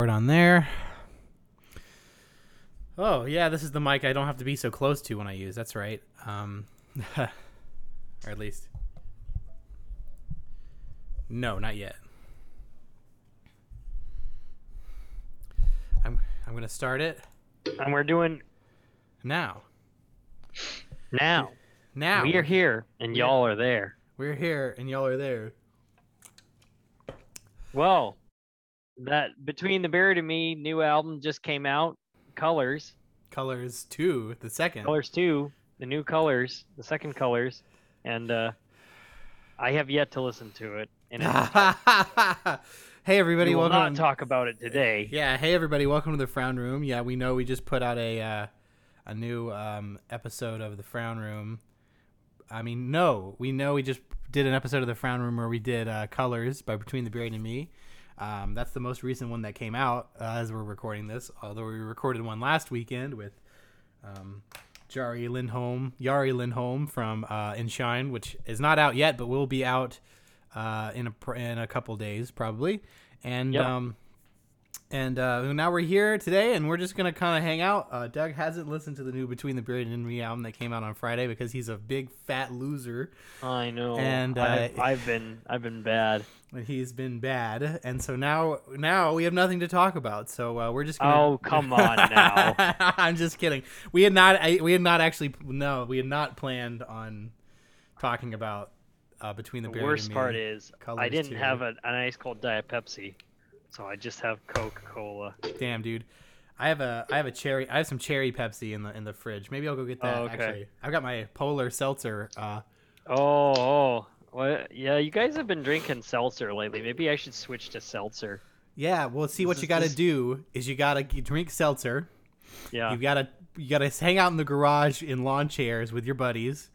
Right on there. Oh yeah, this is the mic I don't have to be so close to when I use. That's right. Um, or at least, no, not yet. I'm I'm gonna start it And we're doing now. now. Now We are here and y'all are there. We're here and y'all are there. Well, that Between the Buried and Me new album just came out. Colors. Colors two, the second. Colors 2. The new Colors. The second Colors. And uh, I have yet to listen to it. And hey everybody, we will welcome. not talk about it today. Yeah, hey everybody, welcome to the Frown Room. Yeah, we know we just put out a uh, a new um, episode of the Frown Room. I mean, no, we know we just did an episode of the Frown Room where we did uh, Colors by Between the Buried and Me. Um, that's the most recent one that came out uh, as we're recording this. Although we recorded one last weekend with um, Jari Lindholm, Yari Lindholm from uh, Inshine, which is not out yet, but will be out uh, in a in a couple days probably. And Yep. um, and uh, now we're here today, and we're just gonna kind of hang out. Uh, Doug hasn't listened to the new Between the Buried and Me album that came out on Friday because he's a big fat loser. I know. And, uh, I've, I've been I've been bad. He's been bad, and so now now we have nothing to talk about. So uh, we're just gonna. Oh, come on now. I'm just kidding. We had not. I, we had not actually. No, we had not planned on talking about uh, Between the The worst part is I didn't too. have a, an ice cold Diet Pepsi, so I just have Coca Cola. Damn, dude. I have a I have a cherry I have some cherry Pepsi in the in the fridge. Maybe I'll go get that. Oh, okay. Actually, I've got my Polar Seltzer. Uh, Oh, oh, what? Yeah, you guys have been drinking seltzer lately. Maybe I should switch to seltzer. yeah. Well, see what you got to do is you got to drink seltzer. Yeah, You gotta you gotta hang out in the garage in lawn chairs with your buddies.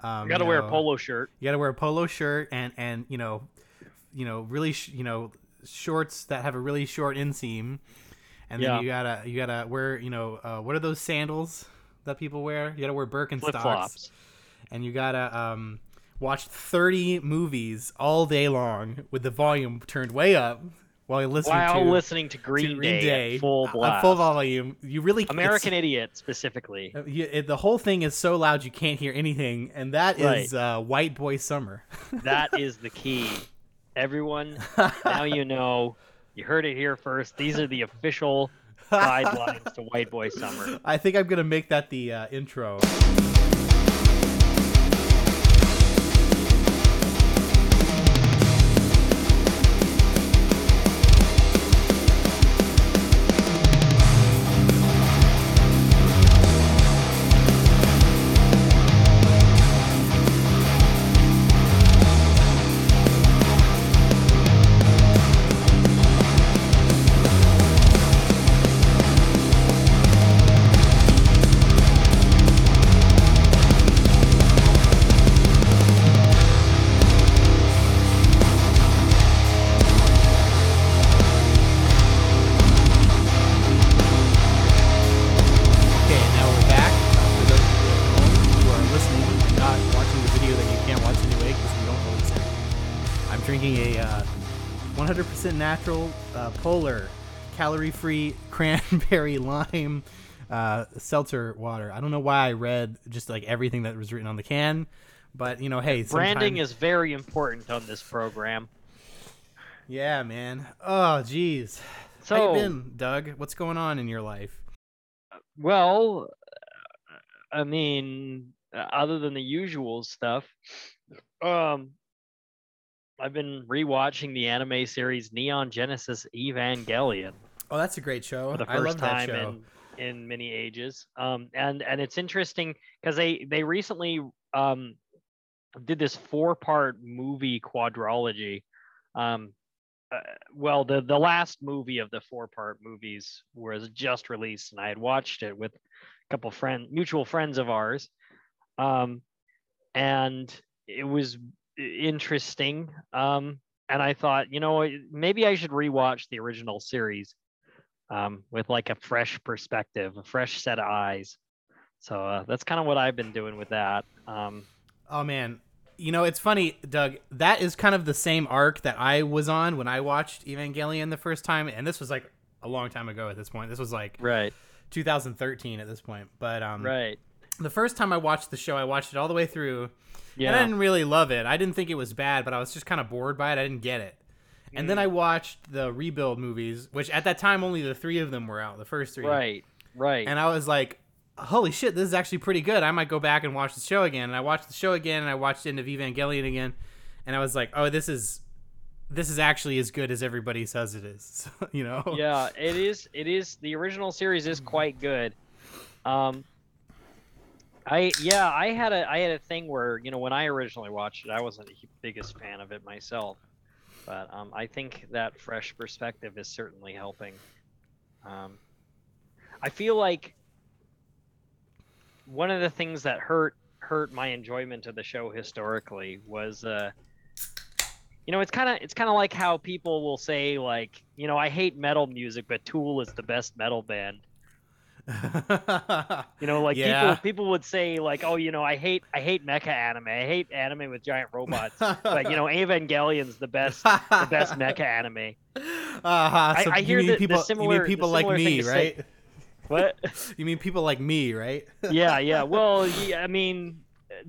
Um, you gotta you wear a polo shirt. You gotta wear a polo shirt and and you know, you know really sh- you know shorts that have a really short inseam, and then Yeah. you gotta you gotta wear you know uh, what are those sandals that people wear? You gotta wear Birkenstocks. And you gotta um, watch 30 movies all day long with the volume turned way up while you're listening While to, listening to to Green, Day, at full uh, blast. full volume. You really American Idiot specifically. uh, you, it, the whole thing is so loud you can't hear anything, and that is uh, White Boy Summer. that is the key. Everyone, now you know. You heard it here first. These are the official guidelines to White Boy Summer. I think I'm gonna make that the uh, intro. Polar, calorie-free cranberry lime uh, seltzer water. I don't know why I read just like everything that was written on the can, but you know, hey, Branding sometime- is very important on this program. yeah, man. Oh, jeez. How So, you been, Doug? What's going on in your life? well, I mean, other than the usual stuff, um, I've been rewatching the anime series Neon Genesis Evangelion Oh, that's a great show. for the I first love that time show. in in many ages. Um, and and it's interesting because they they recently um did this four part movie quadrology. Um, uh, well, the the last movie of the four part movies was just released, and I had watched it with a couple friend mutual friends of ours. Um, and it was interesting. Um, and I thought, you know, maybe I should rewatch the original series um, with like a fresh perspective, a fresh set of eyes. So uh, that's kind of what I've been doing with that. Um, Oh man, you know it's funny, Doug. That is kind of the same arc that I was on when I watched Evangelion the first time, and this was like a long time ago at this point. This was like Right. 2013 at this point. But um, Right. The first time I watched the show, I watched it all the way through, Yeah. and I didn't really love it. I didn't think it was bad, but I was just kind of bored by it. I didn't get it. And Mm. then I watched the rebuild movies, which at that time only the three of them were out, the first three. right. Right. And I was like, holy shit, this is actually pretty good. I might go back and watch the show again. And I watched the show again, and I watched End of Evangelion again, and I was like, oh, this is this is actually as good as everybody says it is. you know? yeah, it is. It is. The original series is quite good. Um, I yeah, I had a I had a thing where you know when I originally watched it, I wasn't the biggest fan of it myself, but um, I think that fresh perspective is certainly helping. Um, I feel like one of the things that hurt hurt my enjoyment of the show historically was uh you know it's kind of it's kind of like how people will say like you know i hate metal music but tool is the best metal band you know like Yeah. people people would say like oh you know i hate i hate mecha anime i hate anime with giant robots but you know evangelion's the best the best mecha anime Uh-huh. So I you hear mean the- the people, you similar- mean the people like me, to say- right? what You mean people like me, right? yeah yeah well yeah, i mean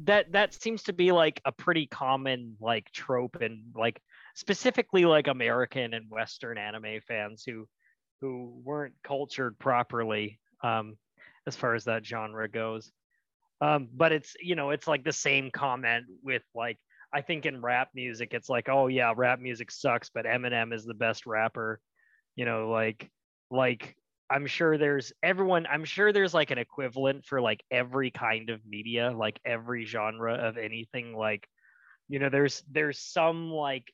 that that seems to be like a pretty common like trope and like specifically like american and western anime fans who who weren't cultured properly um as far as that genre goes. Um but it's you know it's like the same comment with like i think in rap music it's like oh yeah rap music sucks but eminem is the best rapper. You know like like I'm sure there's everyone I'm sure there's like an equivalent for like every kind of media, like every genre of anything. Like you know there's there's some like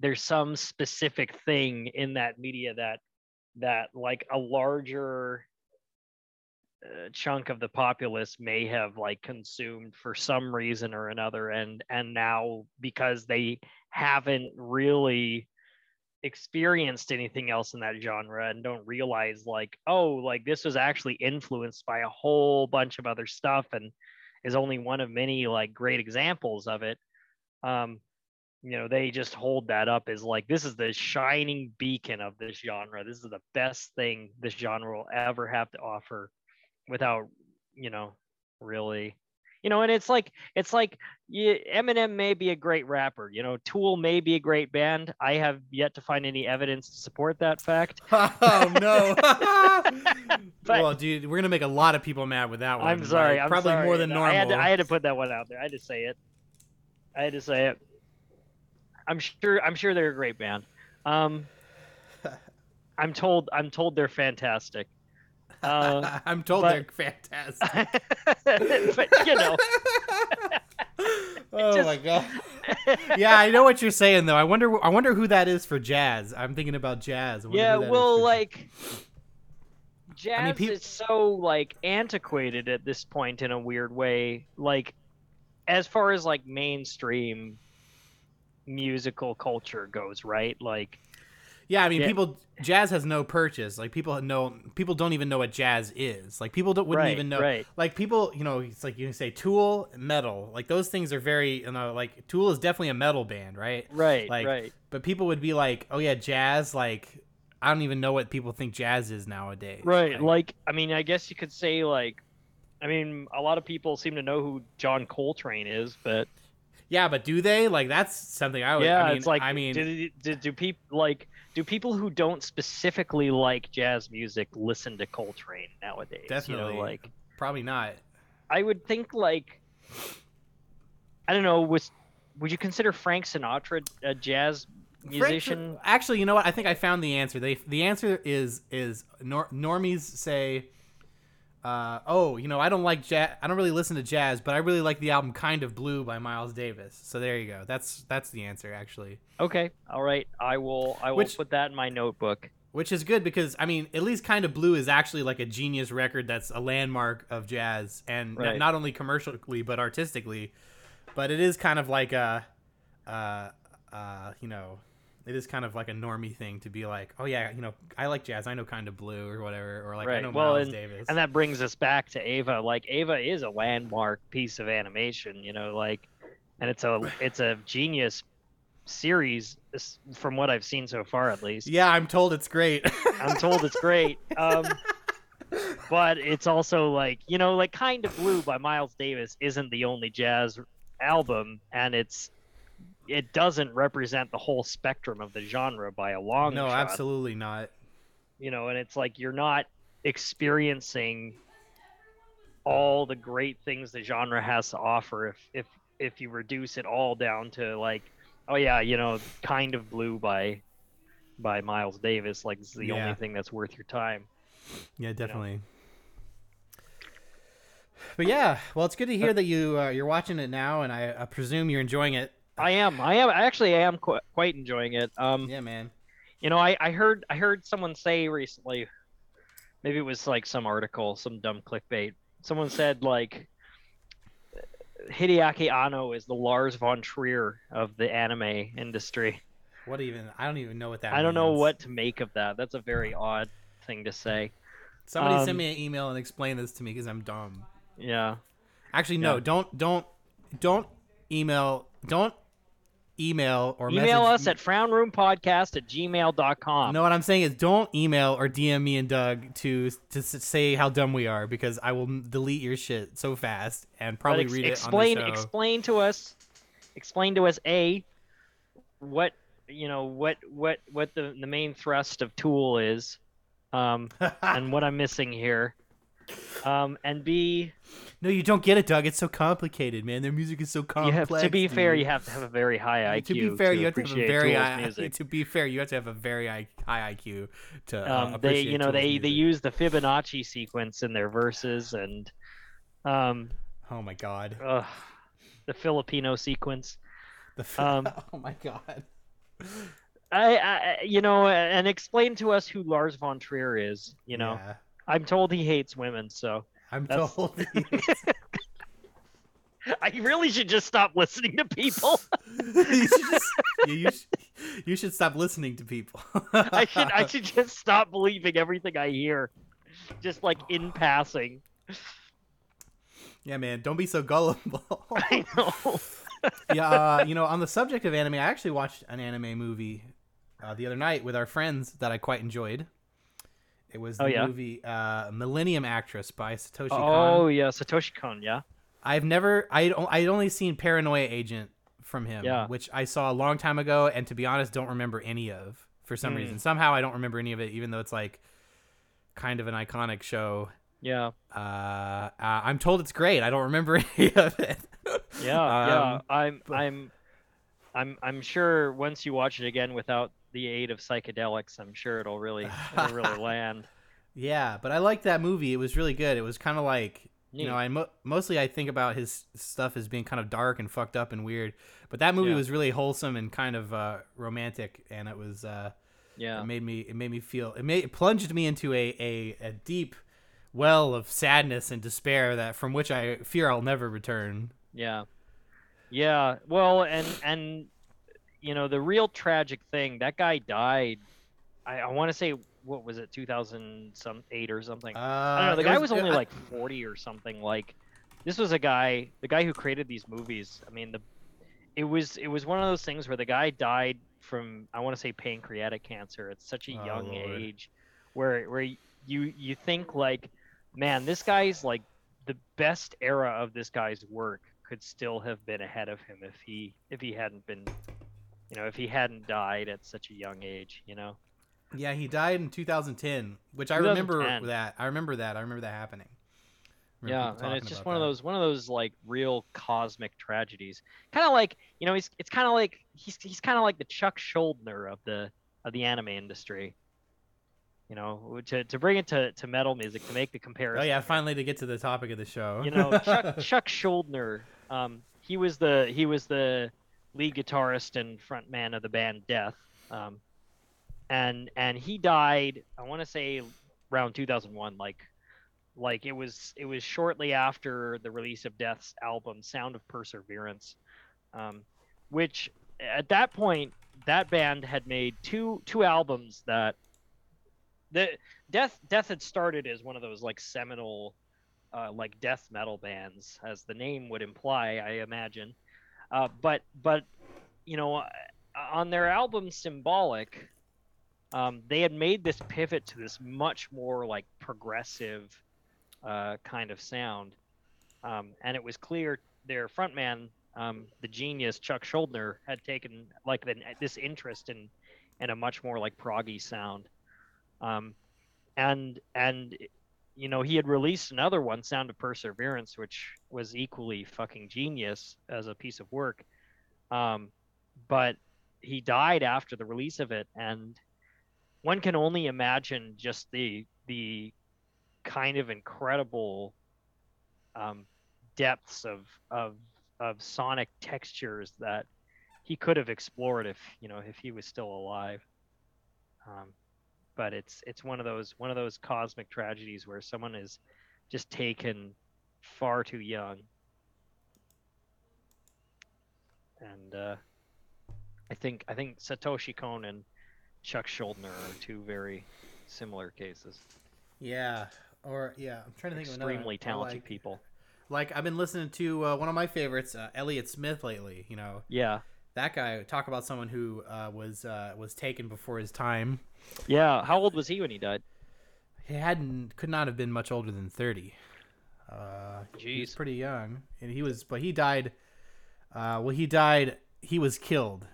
there's some specific thing in that media that that like a larger uh, chunk of the populace may have like consumed for some reason or another and and now because they haven't really experienced anything else in that genre and don't realize like oh like this was actually influenced by a whole bunch of other stuff and is only one of many like great examples of it um you know they just hold that up as like this is the shining beacon of this genre this is the best thing this genre will ever have to offer without you know really you know and it's like it's like yeah, eminem may be a great rapper you know tool may be a great band i have yet to find any evidence to support that fact oh no. But- well, dude, we're gonna make a lot of people mad with that one. i'm sorry like, i'm probably sorry. more than normal. I had, to, I had to put that one out there i had to say it i had to say it i'm sure i'm sure they're a great band um i'm told i'm told they're fantastic uh, I'm told but- they're fantastic. but you know oh just- my god. Yeah, I know what you're saying though. I wonder. I wonder who that is for jazz. I'm thinking about jazz. Yeah who that is well like jazz peop- is so like antiquated at this point in a weird way like as far as like mainstream musical culture goes right like Yeah, I mean, Yeah. people jazz has no purchase. Like people know people don't even know what jazz is. Like people don't wouldn't Right, even know. right. Like people, you know, it's like you can say Tool, metal. Like those things are very, you know, like Tool is definitely a metal band, right? right Like, right But people would be like, "Oh yeah, jazz." Like I don't even know what people think jazz is nowadays. right like i mean i guess you could say like i mean a lot of people seem to know who john coltrane is but yeah, but do they? Like that's something I would. yeah I mean, it's like I mean, do, do, do people like do people who don't specifically like jazz music listen to coltrane nowadays Definitely. you know like probably not. I would think like I don't know, was would you consider Frank Sinatra a jazz musician? Frank- actually, you know what? I think I found the answer. They the answer is is nor, normies say, uh, "Oh, you know, I don't like jazz. I don't really listen to jazz, but I really like the album Kind of Blue by Miles Davis." So there you go. That's that's the answer actually, Okay, all right. I will I will Which- put that in my notebook. which is good because I mean, at least Kind of Blue is actually like a genius record that's a landmark of jazz, and n- not only commercially but artistically. But it is kind of like a, uh, uh, you know. It is kind of like a normie thing to be like, oh yeah, you know, I like jazz. I know kind of blue or whatever, or like I know Well, Miles Davis. And that brings us back to Eva. Like Eva is a landmark piece of animation, you know, like and it's a it's a genius series, from what I've seen so far, at least. Yeah, I'm told it's great. I'm told it's great. Um, but it's also like you know, like "Kind of Blue" by Miles Davis isn't the only jazz album, and it's it doesn't represent the whole spectrum of the genre by a long no, shot. absolutely not. You know, and it's like you're not experiencing all the great things the genre has to offer if if if you reduce it all down to like oh yeah you know kind of blue by by miles davis like it's the Yeah. only thing that's worth your time Yeah, definitely. But yeah, well, it's good to hear that you uh, you're watching it now, and I, I presume you're enjoying it. I am i am I actually am qu- quite enjoying it um Yeah, man. you know I, I heard i heard someone say recently maybe it was like some article some dumb clickbait someone said like hideaki anno is the lars von trier of the anime industry What even? I don't even know what that. i don't know what to make of that that's a very odd thing to say Somebody um, send me an email and explain this to me because I'm dumb. yeah Actually, no, Yeah. don't don't don't email don't email or email message us at frownroompodcast at gmail.com No, what I'm saying is don't email or DM me and Doug to to say how dumb we are because I will delete your shit so fast and probably ex- read it explain on the show. explain to us explain to us a what you know what what what the the main thrust of tool is um and what i'm missing here um and b no, you don't get it, Doug. It's so complicated, man. Their music is so you complex. have to be fair you have to have a very high iq to be fair, you have to have a very high, music. to be fair, you have to have a very high, IQ to uh, um, they you know Tool's they they use the fibonacci sequence in their verses and um Oh my god. ugh, the filipino sequence The f- um, oh my god. I, I you know and explain to us who lars von trier is you know Yeah. I'm told he hates women so I'm That's- told. i really should just stop listening to people you, should just, you, you, should, you should stop listening to people. i should i should just stop believing everything i hear just like in passing Yeah, man. Don't be so gullible. i know yeah, uh, you know, on the subject of anime, I actually watched an anime movie uh, the other night with our friends that I quite enjoyed. It was the Oh, yeah? movie uh, Millennium Actress by Satoshi oh Kon. yeah satoshi kon yeah I've never, I'd, o- I'd only seen Paranoia Agent from him, Yeah. which I saw a long time ago, and to be honest, don't remember any of for some Hmm. reason. Somehow I don't remember any of it, even though it's like kind of an iconic show. yeah Uh, uh, I'm told it's great. I don't remember any of it. yeah yeah Um, i'm but- i'm i'm i'm sure once you watch it again without the aid of psychedelics i'm sure it'll really it'll really land Yeah, but I liked that movie. It was really good. It was kind of like you know, I mo- mostly I think about his stuff as being kind of dark and fucked up and weird, but that movie Yeah. was really wholesome and kind of uh, romantic, and it was uh, yeah it made me it made me feel it made it plunged me into a, a a deep well of sadness and despair that from which I fear I'll never return. Yeah. Yeah. Well, and and you know the real tragic thing that guy died. I, I want to say what was it 2000 some eight or something. Uh, I don't know. The it guy was, only I- like 40 or something. Like this was a guy, the guy who created these movies. I mean the it was it was one of those things where the guy died from I want to say pancreatic cancer at such a Oh, young Lord. age, where where you you think like, man, this guy's like the best era of this guy's work could still have been ahead of him if he if he hadn't been, you know, if he hadn't died at such a young age, you know. Yeah, he died in 2010, which I remember that. I remember that. I remember that happening. Remember yeah and it's just one of those one of those like real cosmic tragedies kind of like you know he's it's kind of like he's he's kind of like the chuck schuldiner of the of the anime industry you know to, to bring it to, to metal music to make the comparison Oh yeah, finally to get to the topic of the show. you know chuck chuck schuldiner um he was the he was the lead guitarist and frontman of the band death um and and he died i want to say around 2001 like like it was it was shortly after the release of death's album sound of perseverance um which at that point that band had made two two albums that the death death had started as one of those like seminal uh, like death metal bands, as the name would imply, I imagine. Uh, but but you know, on their album Symbolic, um, they had made this pivot to this much more like progressive uh, kind of sound, um, and it was clear their frontman, um, the genius Chuck Schuldiner, had taken like the, this interest in in a much more like proggy sound, um, and and you know he had released another one, Sound of Perseverance, which was equally fucking genius as a piece of work, um, but he died after the release of it, and one can only imagine just the the kind of incredible um, depths of of of sonic textures that he could have explored if you know if he was still alive. Um, but it's it's one of those one of those cosmic tragedies where someone is just taken far too young. And uh, I think I think Satoshi Kon and Chuck Schuldiner are two very similar cases. Yeah, or yeah, I'm trying to think of another. Extremely talented like, people. Like I've been listening to uh, one of my favorites, uh, Elliott Smith, lately. You know, Yeah, that guy. Talk about someone who uh, was uh, was taken before his time. yeah. How old was he when he died? He hadn't could not have been much older than thirty. Uh, Jeez. pretty young, and he was, but he died. Uh, well, he died. He was killed,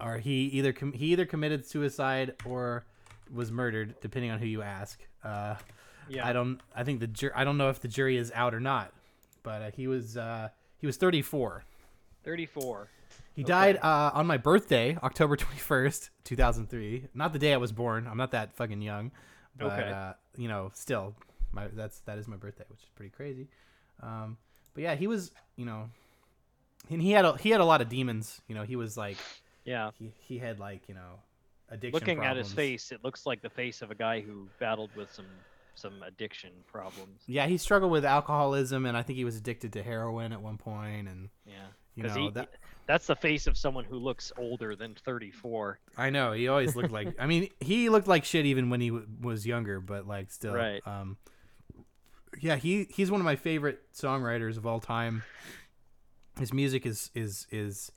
or he either com- he either committed suicide or was murdered, depending on who you ask. Uh, Yeah, I don't. I think the jur- I don't know if the jury is out or not, but uh, he was uh, he was 34. thirty-four. He Okay. died uh, on my birthday, October 21st, 2003. Not the day I was born. I'm not that fucking young, but Okay. uh, you know, still, my that's that is my birthday, which is pretty crazy. Um, but yeah, he was, you know, and he had a, he had a lot of demons. You know, he was like Yeah. he he had like you know addiction. Looking at his face, it looks like the face of a guy who battled with some some addiction problems. Yeah, he struggled with alcoholism, and I think he was addicted to heroin at one point, and Yeah. you know he- that. That's the face of someone who looks older than 34. I know he always looked like. I mean, he looked like shit even when he w- was younger, but like still. Right. Um, yeah, he he's one of my favorite songwriters of all time. His music is is is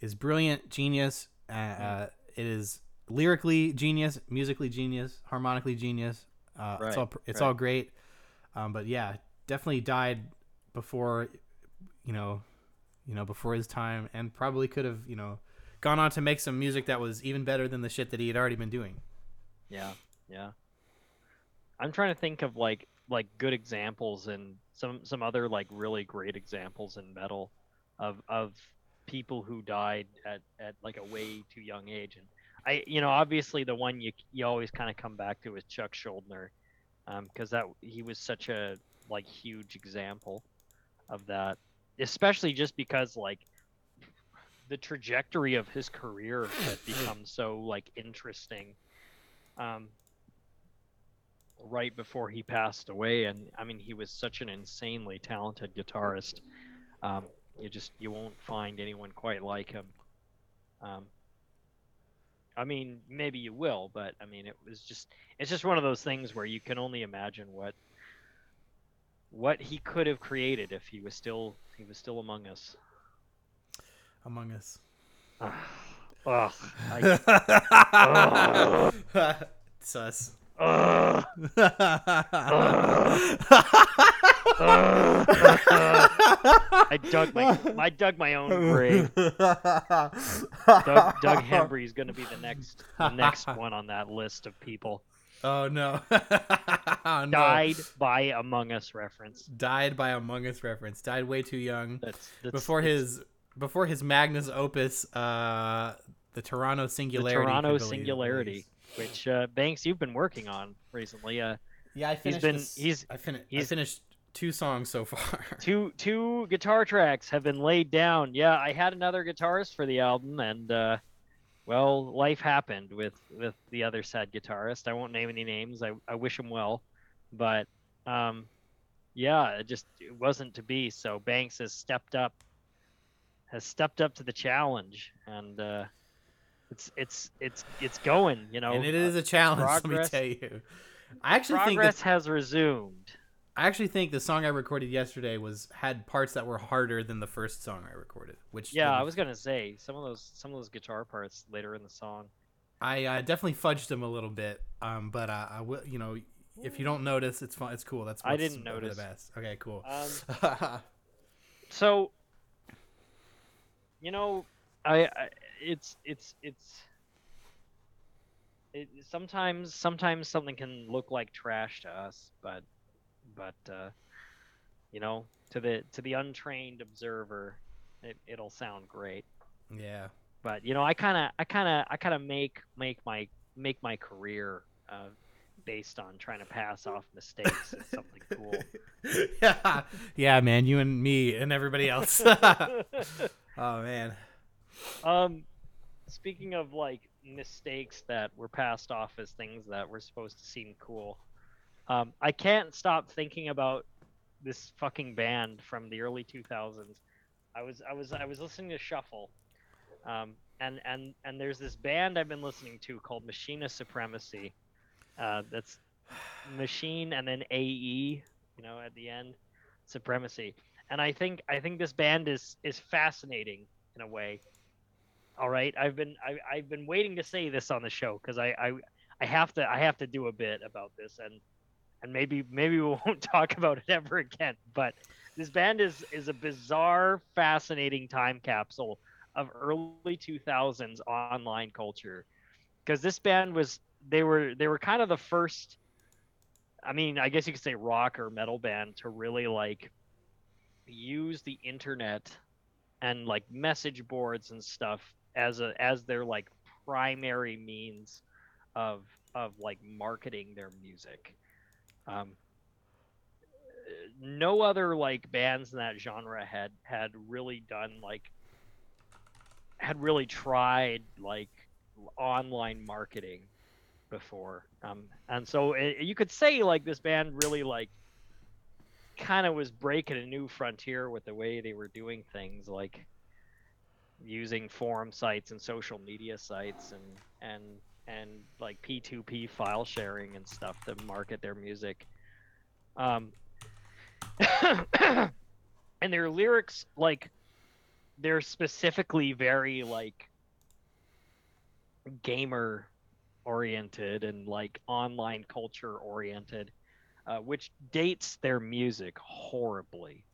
is brilliant, genius. Uh, uh, it is lyrically genius, musically genius, harmonically genius. Uh, It's Right, all it's right. all great. Um, but yeah, definitely died before, you know, you know, before his time, and probably could have, you know, gone on to make some music that was even better than the shit that he had already been doing. Yeah, yeah. I'm trying to think of like like good examples and some some other like really great examples in metal of of people who died at at like a way too young age and I you know obviously the one you you always kind of come back to is Chuck Schuldiner because um, that he was such a like huge example of that especially just because like the trajectory of his career had become so like interesting um, right before he passed away. And i mean he was such an insanely talented guitarist. Um, you just you won't find anyone quite like him. Um, i mean maybe you will but i mean it was just it's just one of those things where you can only imagine what what he could have created if he was still he was still among us Among Us. Ugh, I, Sus. ugh. I dug my I dug my own grave. Doug, Doug Hembry is going to be the next the next one on that list of people. Oh no. Oh, no. Died by Among Us reference. Died by Among Us reference. Died way too young. That's, that's before that's his before his magnus opus, uh, the Toronto Singularity. the. Toronto Singularity, which uh, Banks you've been working on recently. Uh, Yeah, I finished. been- this- he's- I. I he's- finished two songs so far. two two guitar tracks have been laid down. Yeah, I had another guitarist for the album, and uh, well, life happened with with the other sad guitarist. I won't name any names. I I wish him well, but um, yeah, it just it wasn't to be. So Banks has stepped up, has stepped up to the challenge, and uh, it's it's it's it's going. You know, and it is a challenge. progress- let me tell you. I actually think progress that has resumed. I actually think the song I recorded yesterday was had parts that were harder than the first song I recorded. Which Yeah, didn't- I was gonna say some of those some of those guitar parts later in the song. I uh, definitely fudged them a little bit. Um, but uh, I will. You know, if you don't notice, it's fun. It's cool. That's I didn't the notice. best. Okay, cool. Um, so you know, I, I it's it's it's it, sometimes sometimes something can look like trash to us, but but uh, you know, to the to the untrained observer, it, it'll sound great. yeah. But you know, I kind of I kind of I kind of make make my make my career uh, based on trying to pass off mistakes as something cool. yeah. Yeah, man. You and me and everybody else. oh man. Um, speaking of like mistakes that were passed off as things that were supposed to seem cool, um, I can't stop thinking about this fucking band from the early 2000s. I was I was I was listening to Shuffle, um, and and and there's this band I've been listening to called Machinae Supremacy. Uh, that's machine and then AE, you know, at the end, Supremacy. And I think I think this band is is fascinating in a way. All right, I've been I, I've been waiting to say this on the show because I, I I have to I have to do a bit about this and and maybe maybe we won't talk about it ever again. But this band is is a bizarre, fascinating time capsule of early 2000s online culture because this band was they were they were kind of the first I mean, I guess you could say rock or metal band to really like use the internet and like message boards and stuff as a as their like primary means of of like marketing their music. Um, no other like bands in that genre had had really done like had really tried like online marketing before. Um and so it, you could say like this band really like kind of was breaking a new frontier with the way they were doing things like using forum sites and social media sites and and and like p2p file sharing and stuff to market their music. Um and their lyrics like they're specifically very like gamer oriented and like online culture oriented uh, which dates their music horribly.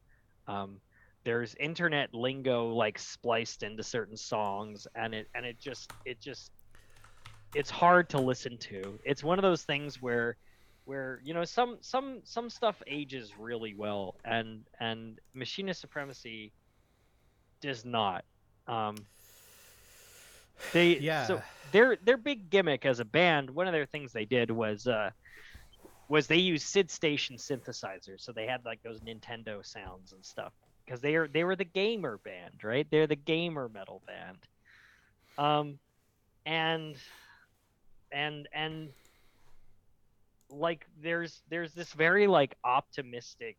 Um, there's internet lingo like spliced into certain songs and it and it just it just it's hard to listen to. It's one of those things where where you know some some some stuff ages really well and and Machinae Supremacy does not. Um they Yeah. so their their big gimmick as a band one of their things they did was uh was they used SidStation synthesizers. So they had like those nintendo sounds and stuff because they are they were the gamer band right? They're the gamer metal band. Um and and and like there's there's this very like optimistic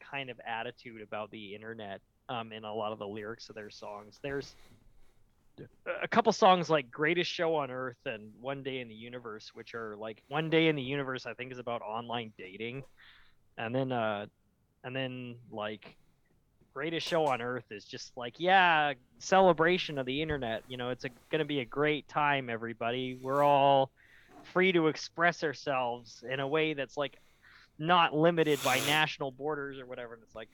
kind of attitude about the internet um in a lot of the lyrics of their songs. There's a couple songs like greatest show on earth and one day in the universe which are like one day in the universe i think is about online dating. And then uh and then like greatest show on earth is just like yeah celebration of the internet. You know it's a, gonna be a great time everybody. We're all free to express ourselves in a way that's like not limited by national borders or whatever. And it's like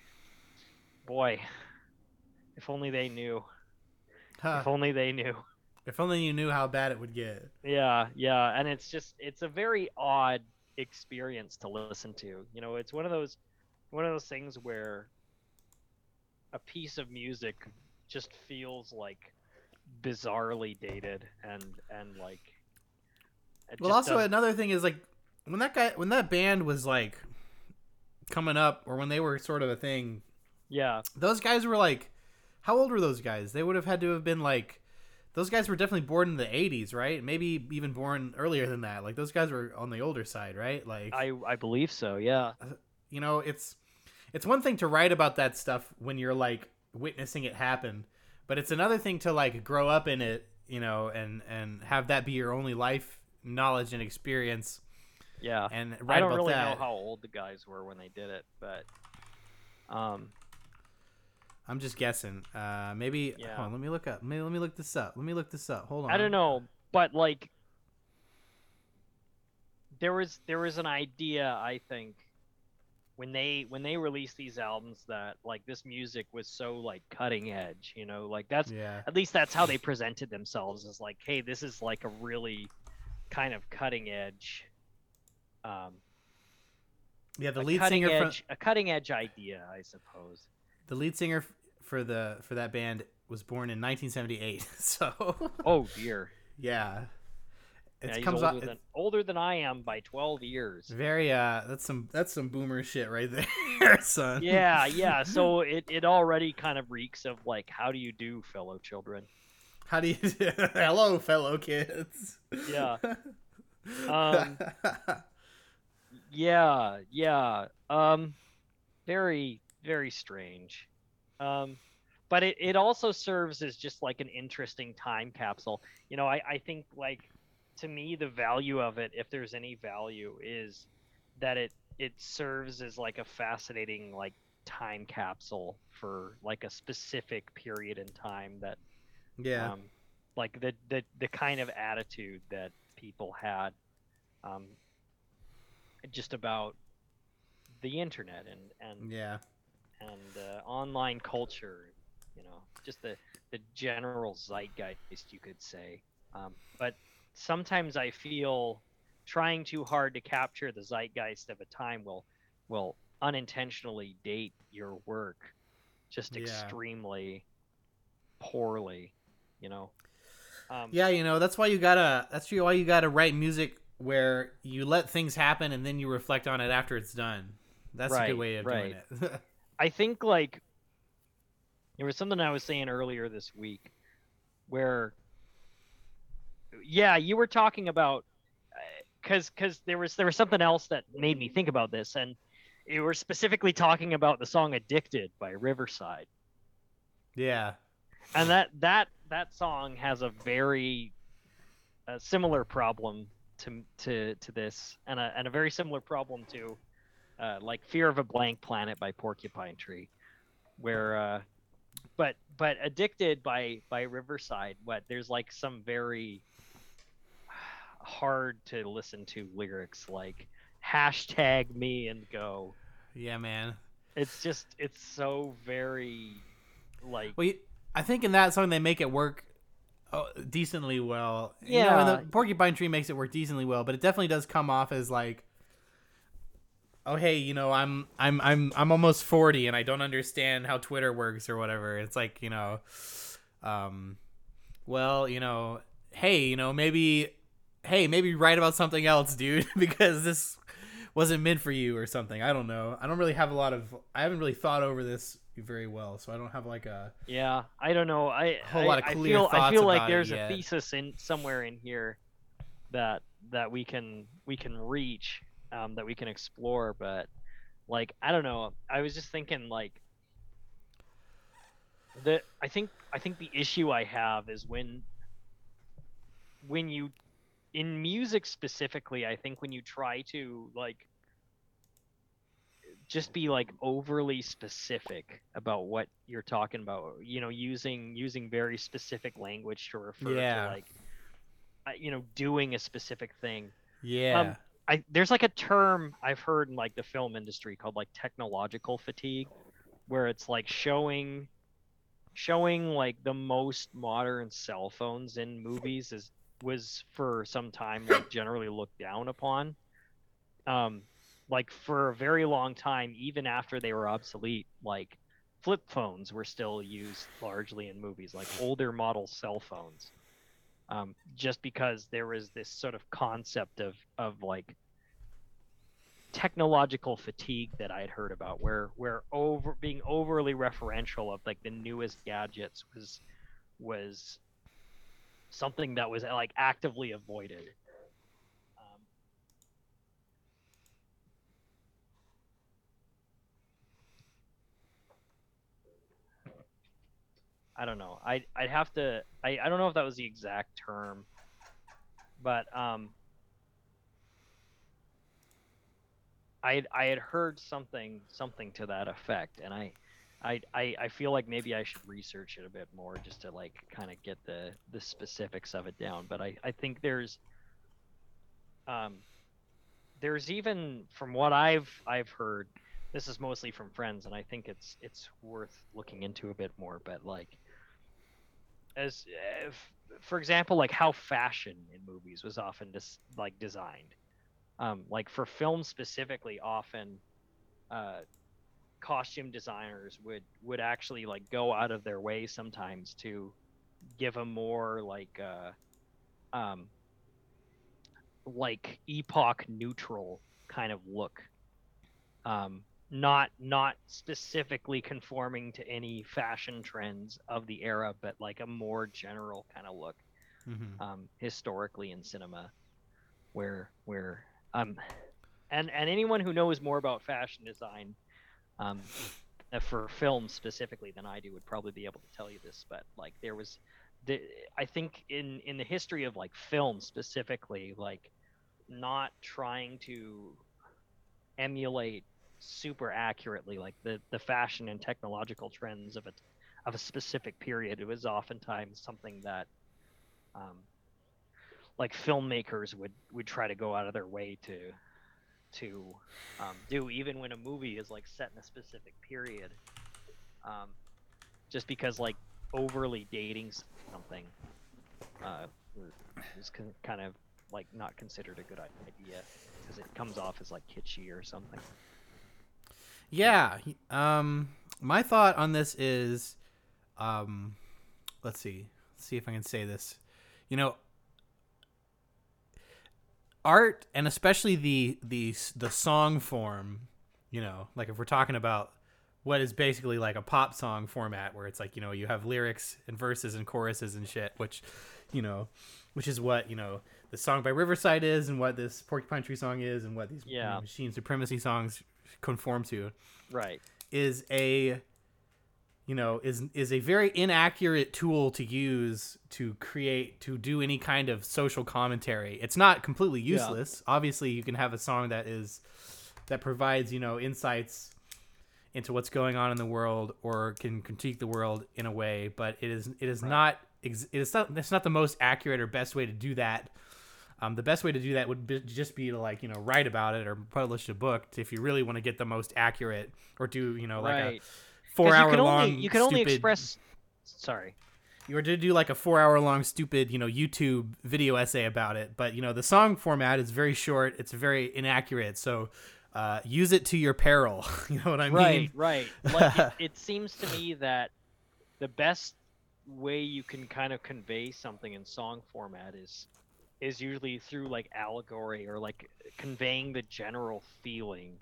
boy if only they knew. Huh. if only they knew. If only you knew how bad it would get. yeah yeah. And it's just it's a very odd experience to listen to. You know it's one of those one of those things where a piece of music just feels like bizarrely dated and and like Well, also doesn't- another thing is like when that guy when that band was like coming up or when they were sort of a thing, yeah those guys were like how old were those guys? They would have had to have been like those guys were definitely born in the 80s, right? Maybe even born earlier than that. Like those guys were on the older side, right? Like i i believe so yeah you know, it's it's one thing to write about that stuff when you're like witnessing it happen, but it's another thing to like grow up in it, you know, and and have that be your only life knowledge and experience. Yeah. And I don't about really that, know how old the guys were when they did it, but um, I'm just guessing. Uh, maybe. Yeah. Hold on, let me look up. Maybe let me look this up. Let me look this up. Hold on. I don't know, but like there was there was an idea I think when they when they released these albums that like this music was so like cutting edge, you know, like that's Yeah. at least that's how they presented themselves as like, hey, this is like a really kind of cutting edge um Yeah. The lead singer. edge a cutting edge idea, I suppose. The lead singer for the for that band was born in 1978. So. Oh dear. yeah. It Yeah, comes older out. than older than I am by twelve years. Very. Uh. That's some. That's some boomer shit right there, son. yeah, yeah. So it, it already kind of reeks of like, how do you do, fellow children? How do you? Do? Hello, fellow kids. Yeah. Um, Yeah, yeah. Um, very, very strange. Um, but it, it also serves as just like an interesting time capsule. You know, I, I think like to me the value of it, if there's any value, is that it it serves as like a fascinating like time capsule for like a specific period in time that yeah. um, like the, the the kind of attitude that people had um, just about the internet and and yeah. and uh, online culture you know just the the general zeitgeist you could say um, but sometimes i feel trying too hard to capture the zeitgeist of a time will will unintentionally date your work just Yeah. extremely poorly you know um, Yeah, you know, that's why you gotta that's why you gotta write music where you let things happen and then you reflect on it after it's done. That's a good way of doing it. I think like there was something I was saying earlier this week where yeah, you were talking about cuz cuz there was there was something else that made me think about this and you were specifically talking about the song Addicted by Riverside. yeah. And that that that song has a very uh, similar problem to to to this and a and a very similar problem to uh, like Fear of a Blank Planet by Porcupine Tree, where uh, but but Addicted by by Riverside, what there's like some very hard to listen to lyrics like hashtag me and go. Yeah, man. It's just it's so very like Well, you, I think in that song they make it work uh, decently well. You know, and Yeah. the Porcupine Tree makes it work decently well, but it definitely does come off as like oh hey, you know, I'm I'm I'm I'm almost 40 and I don't understand how Twitter works or whatever. It's like, you know, um well, you know, hey, you know, maybe hey, maybe write about something else, dude, because this wasn't meant for you or something. I don't know. I don't really have a lot of I haven't really thought over this very well, so I don't have like a Yeah, I don't know. I Whole I, lot of clear I feel I feel like there's yet. a thesis in somewhere in here that that we can we can reach um, that we can explore, but like I don't know. I was just thinking like the I think I think the issue I have is when when you in music specifically, I think when you try to like just be like overly specific about what you're talking about you know using using very specific language to refer Yeah. to like uh, you know doing a specific thing yeah. Um, I there's like a term I've heard in like the film industry called like technological fatigue, where it's like showing showing like the most modern cell phones in movies is was for some time like generally looked down upon. Um like for a very long time, even after they were obsolete, like flip phones were still used largely in movies, like older model cell phones um, just because there was this sort of concept of of like technological fatigue that I had heard about, where where over being overly referential of like the newest gadgets was was something that was like actively avoided. Um, I don't know. I I'd have to. I I don't know if that was the exact term, but um. I I had heard something something to that effect, and I. I, I, I feel like maybe I should research it a bit more just to like kind of get the, the specifics of it down. But I, I think there's um, there's even from what I've I've heard, this is mostly from friends, and I think it's it's worth looking into a bit more. But like, as if, for example, like how fashion in movies was often just like designed, um, like for film specifically, often. Uh, costume designers would would actually like go out of their way sometimes to give a more like uh um like epoch neutral kind of look um not not specifically conforming to any fashion trends of the era but like a more general kind of look Mm-hmm. um historically in cinema where where um and and anyone who knows more about fashion design um uh, for film specifically than I do would probably be able to tell you this but like there was the I think in in the history of like film specifically like not trying to emulate super accurately like the the fashion and technological trends of a of a specific period it was oftentimes something that um, like filmmakers would would try to go out of their way to to um, do even when a movie is like set in a specific period um, just because like overly dating something uh, is con- kind of like not considered a good idea because it comes off as like kitschy or something Yeah. Um, my thought on this is, um, let's see, let's see if I can say this. You know, art and especially the the the song form. You know, like if we're talking about what is basically like a pop song format, where it's like you know you have lyrics and verses and choruses and shit, which, you know, which is what you know the song by Riverside is, and what this Porcupine Tree song is, and what these Yeah. Machinae Supremacy songs conform to right is a you know is is a very inaccurate tool to use to create to do any kind of social commentary it's not completely Yeah. useless obviously you can have a song that is that provides you know insights into what's going on in the world or can critique the world in a way but it is it is Right. not it is not it's not the most accurate or best way to do that um, the best way to do that would be, just be to like you know write about it or publish a book if you really want to get the most accurate or do you know like right a four hour you can long only you can only express sorry. You were to do like a four hour long stupid you know youtube video essay about it but you know the song format is very short it's very inaccurate so uh, use it to your peril you know what i mean? right right. Like it, it seems to me that the best way you can kind of convey something in song format is is usually through like allegory or like conveying the general feeling.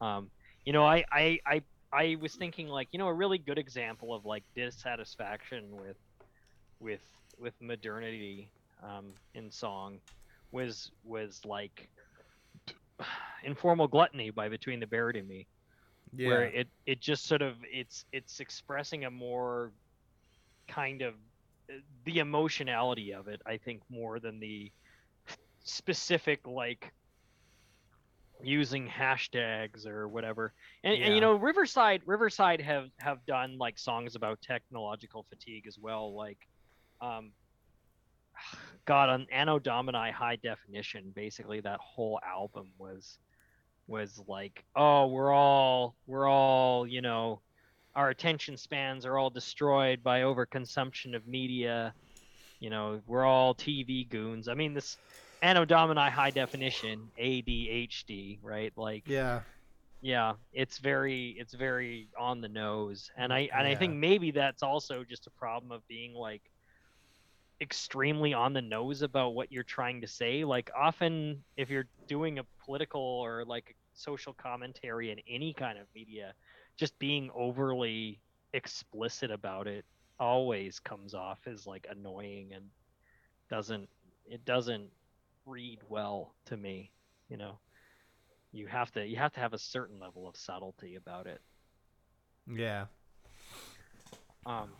Um you know i i i, I was thinking like you know a really good example of like dissatisfaction with with with modernity um in song was was like informal gluttony by between the buried and me yeah. where it it just sort of it's it's expressing a more kind of the emotionality of it i think more than the specific like using hashtags or whatever. And, and you know riverside riverside have have done like songs about technological fatigue as well like um god on anno domini high definition basically that whole album was was like oh we're all we're all you know our attention spans are all destroyed by overconsumption of media. You know we're all tv goons. I mean this anno domini high definition adhd right? Like yeah. yeah it's very it's very on the nose. And i and i think maybe that's also just a problem of being like extremely on the nose about what you're trying to say. Like often if you're doing a political or like social commentary in any kind of media just being overly explicit about it always comes off as like annoying and doesn't it doesn't read well to me you know you have to you have to have a certain level of subtlety about it yeah um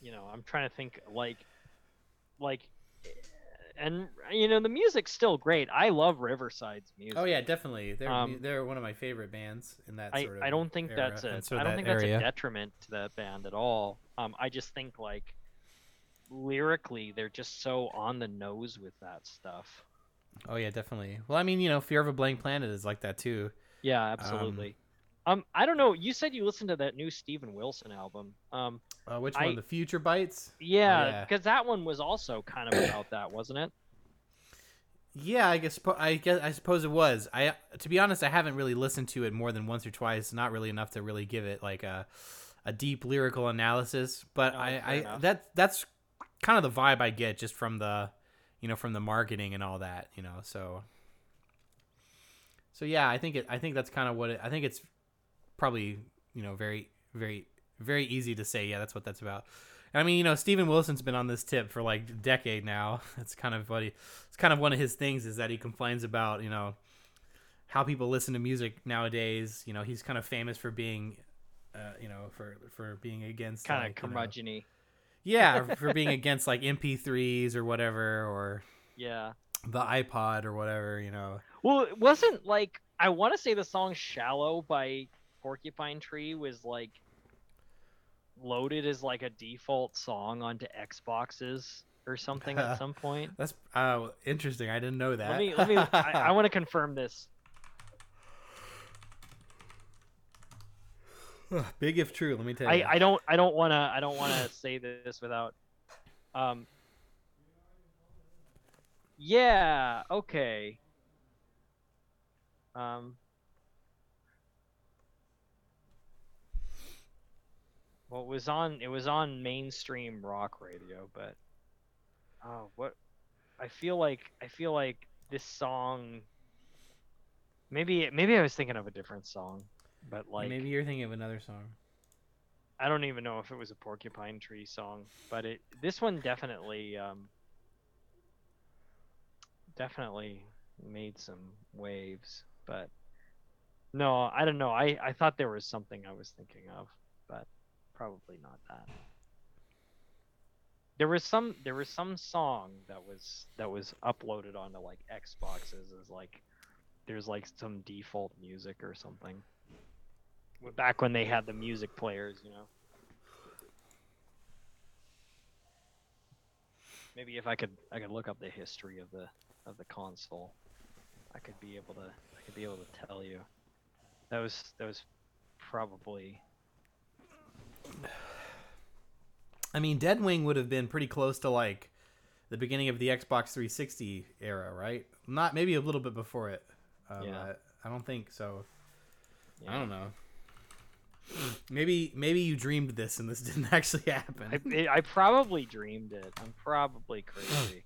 you know i'm trying to think like like and you know the music's still great. I love Riverside's music. Oh yeah, definitely. They're Um, they're one of my favorite bands in that I, sort of. I don't think era, that's a I don't that think that's a detriment to that band at all. Um, I just think like lyrically they're just so on the nose with that stuff. Oh yeah, definitely. Well, I mean, you know, Fear of a Blank Planet is like that too. Yeah, absolutely. Um, I don't know. You said you listened to that new Steven Wilson album. Um, Uh, which I- one? The Future Bites? yeah, yeah. because that one was also kind of about that, wasn't it? Yeah, I guess I guess I suppose it was. I to be honest, I haven't really listened to it more than once or twice. Not really enough to really give it like a a deep lyrical analysis. But Oh, I, I enough. that that's kind of the vibe I get just from the you know from the marketing and all that. You know, so so yeah, I think it. I think that's kind of what it. I think it's probably you know very very very easy to say. Yeah, that's what that's about. And I mean, you know, Steven Wilson's been on this tip for like a decade now. It's kind of what he, it's kind of one of his things is that he complains about, you know, how people listen to music nowadays. You know, he's kind of famous for being, uh, you know, for for being against Kind of like, you know- curmudgeon-y. Yeah, for being against like MP3s or whatever, or Yeah. the iPod or whatever. You know, Well, it wasn't like I want to say the song "Shallow" by Porcupine Tree was like loaded as like a default song onto Xboxes or something at some point. that's uh, interesting. I didn't know that. Let me let me. I, I want to confirm this. Big if true. Let me tell I, you. I don't I don't want to I don't want to say this without. Um. Yeah. Okay. Um. Well, it was on it was on mainstream rock radio, but oh, what I feel like I feel like this song. Maybe maybe I was thinking of a different song, but like Maybe you're thinking of another song. I don't even know if it was a Porcupine Tree song, but it this one definitely um, definitely made some waves. But no, I don't know. I I thought there was something I was thinking of, but probably not that. There was some there was some song that was that was uploaded onto like Xboxes as like there's like some default music or something back when they had the music players, you know. Maybe if I could I could look up the history of the of the console, I could be able to I could be able to tell you. That was that was probably I mean, Deadwing would have been pretty close to like the beginning of the Xbox 360 era, right? Not maybe a little bit before it. Um, Yeah. I, I don't think so. I don't know. Maybe maybe you dreamed this and this didn't actually happen. I, I probably dreamed it. I'm probably crazy.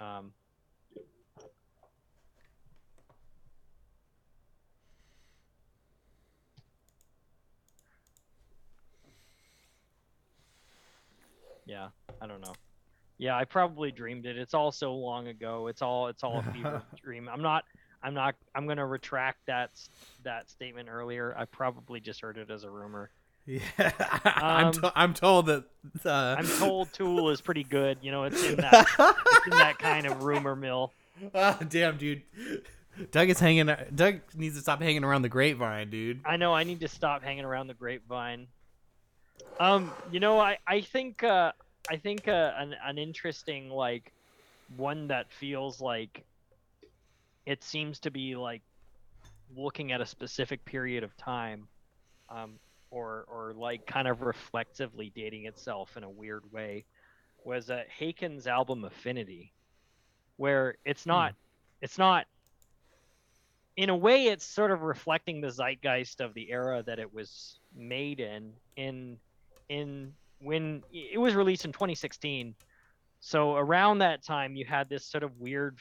um, yeah, I don't know. Yeah, I probably dreamed it. It's all so long ago. It's all it's all a fever dream. I'm not I'm not I'm gonna retract that that statement earlier. I probably just heard it as a rumor. yeah, I'm Um, to- I'm told that. Uh, I'm told Tool is pretty good. You know, it's in that it's in that kind of rumor mill. Ah, damn, dude. Doug is hanging. Doug needs to stop hanging around the grapevine, dude. I know I need to stop hanging around the grapevine. Um, you know, I I think uh, I think uh, an an interesting like one that feels like it seems to be like looking at a specific period of time, um, or or like kind of reflexively dating itself in a weird way, was uh, Haken's album Affinity, where it's not it's not in a way it's sort of reflecting the zeitgeist of the era that it was made in in in when it was released in 2016 so around that time you had this sort of weird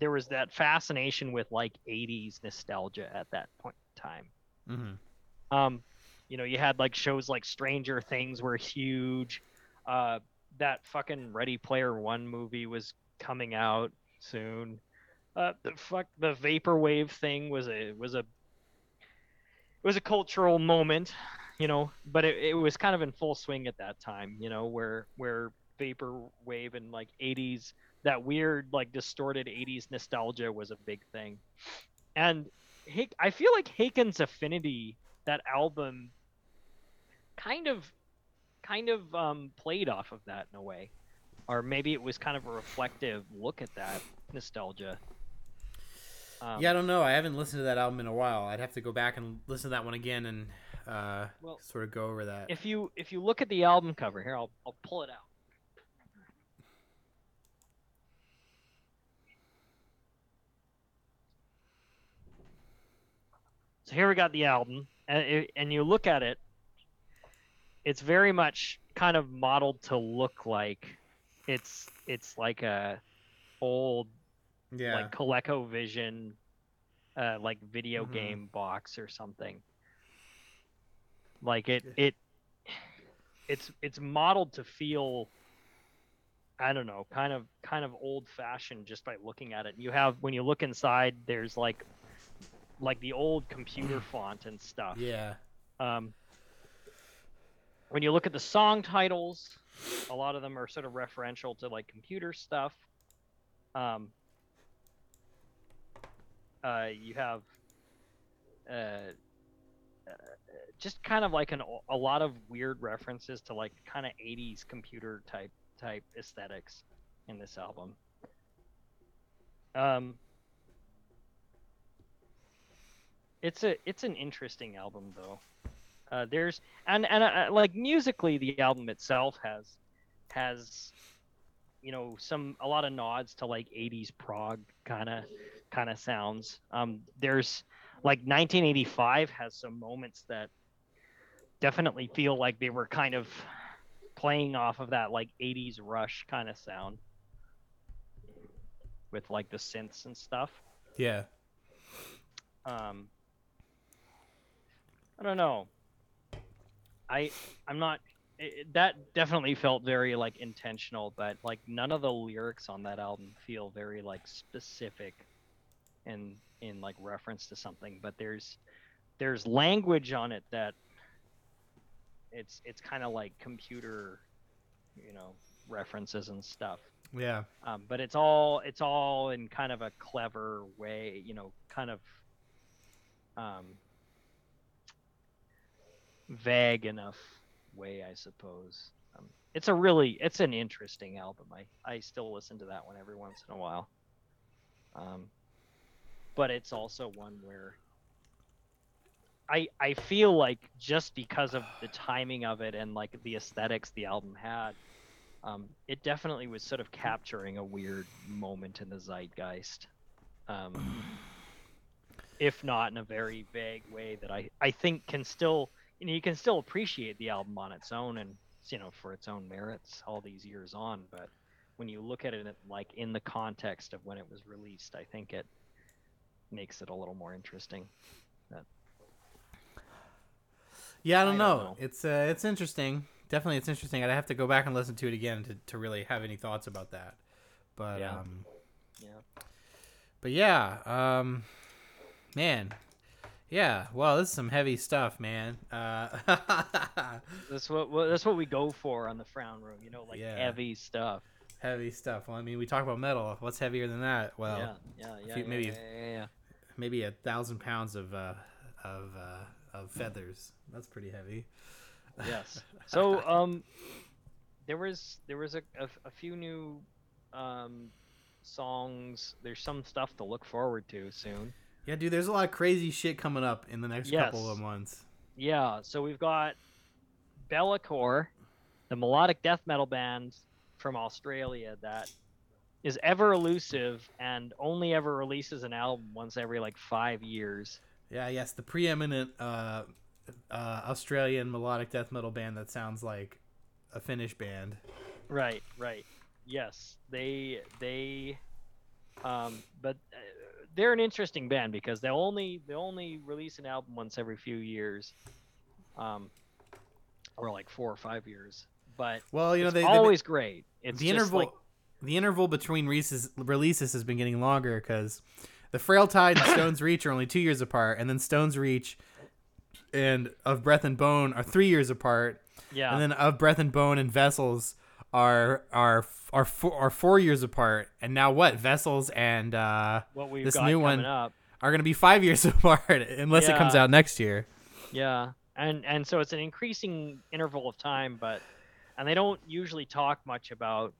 there was that fascination with like 80s nostalgia at that point in time Mm-hmm. um, you know, you had like shows like Stranger Things were huge. Uh, that fucking Ready Player One movie was coming out soon. Uh, the fuck the vaporwave thing was a was a it was a cultural moment. you know, but it, it was kind of in full swing at that time, you know, where where vaporwave and like 80s that weird like distorted 80s nostalgia was a big thing. And I feel like Haken's Affinity, that album kind of kind of um, played off of that in a way. Or maybe it was kind of a reflective look at that nostalgia. Um, yeah, I don't know. I haven't listened to that album in a while. I'd have to go back and listen to that one again and uh, well, sort of go over that. If you if you look at the album cover here, I'll I'll pull it out. So here we got the album, and it, and you look at it, it's very much kind of modeled to look like it's it's like a old yeah like ColecoVision uh, like video mm-hmm. game box or something. Like it it it's it's modeled to feel I don't know, kind of kind of old fashioned just by looking at it. You have when you look inside, there's like like the old computer font and stuff. Yeah. Um, when you look at the song titles, a lot of them are sort of referential to like computer stuff. Um, uh, you have uh, uh, just kind of like an a lot of weird references to like kind of 80s computer type type aesthetics in this album. Um, it's a it's an interesting album though. Uh, there's and and uh, like musically, the album itself has has you know some a lot of nods to like 80s prog kind of kind of sounds. Um, there's like 1985 has some moments that definitely feel like they were kind of playing off of that like 80s rush kind of sound with like the synths and stuff. Yeah. Um I don't know. I I'm not. It, that definitely felt very like intentional, but like none of the lyrics on that album feel very like specific, in in like reference to something. But there's there's language on it that it's it's kind of like computer, you know, references and stuff. Yeah. Um, but it's all it's all in kind of a clever way, you know, kind of um, vague enough way, I suppose. Um, it's a really, it's an interesting album. I, I still listen to that one every once in a while. Um, but it's also one where I, I feel like just because of the timing of it and like the aesthetics the album had, um, it definitely was sort of capturing a weird moment in the zeitgeist. Um, if not in a very vague way that I, I think can still you know you can still appreciate the album on its own and you know for its own merits all these years on but when you look at it like in the context of when it was released i think it makes it a little more interesting yeah i don't, I know. don't know. it's uh it's interesting definitely it's interesting i'd have to go back and listen to it again to, to really have any thoughts about that but yeah. um yeah but yeah um man yeah, well, this is some heavy stuff, man. Uh, that's what well, that's what we go for on the frown room, you know, like yeah. heavy stuff. Heavy stuff. Well, I mean, we talk about metal. What's heavier than that? Well, yeah, yeah, yeah, few, yeah maybe, yeah, maybe a thousand pounds of uh, of uh, of feathers. That's pretty heavy. Yes. So, um, there was there was a a, a few new um songs. There's some stuff to look forward to soon. Yeah, dude, there's a lot of crazy shit coming up in the next yes. couple of months. Yeah, so we've got Be'lakor, the melodic death metal band from Australia that is ever elusive and only ever releases an album once every like five years. Yeah, yes, the preeminent uh, uh, Australian melodic death metal band that sounds like a Finnish band. Right, right. Yes, they they, um, but uh, they're an interesting band because they only they only release an album once every few years, um, or like four or five years. But well, you know, they always they, great. It's the interval. Like, the interval between releases, releases has been getting longer because the Frail Tide and Stones Reach are only two years apart, and then Stones Reach and Of Breath and Bone are three years apart, Yeah. and then Of Breath and Bone and Vessels are are are four, are four years apart. And now what? Vessels and uh, what we've this got new one- up. are going to be five years apart unless it comes out next year. Yeah, and and so it's an increasing interval of time, but and they don't usually talk much about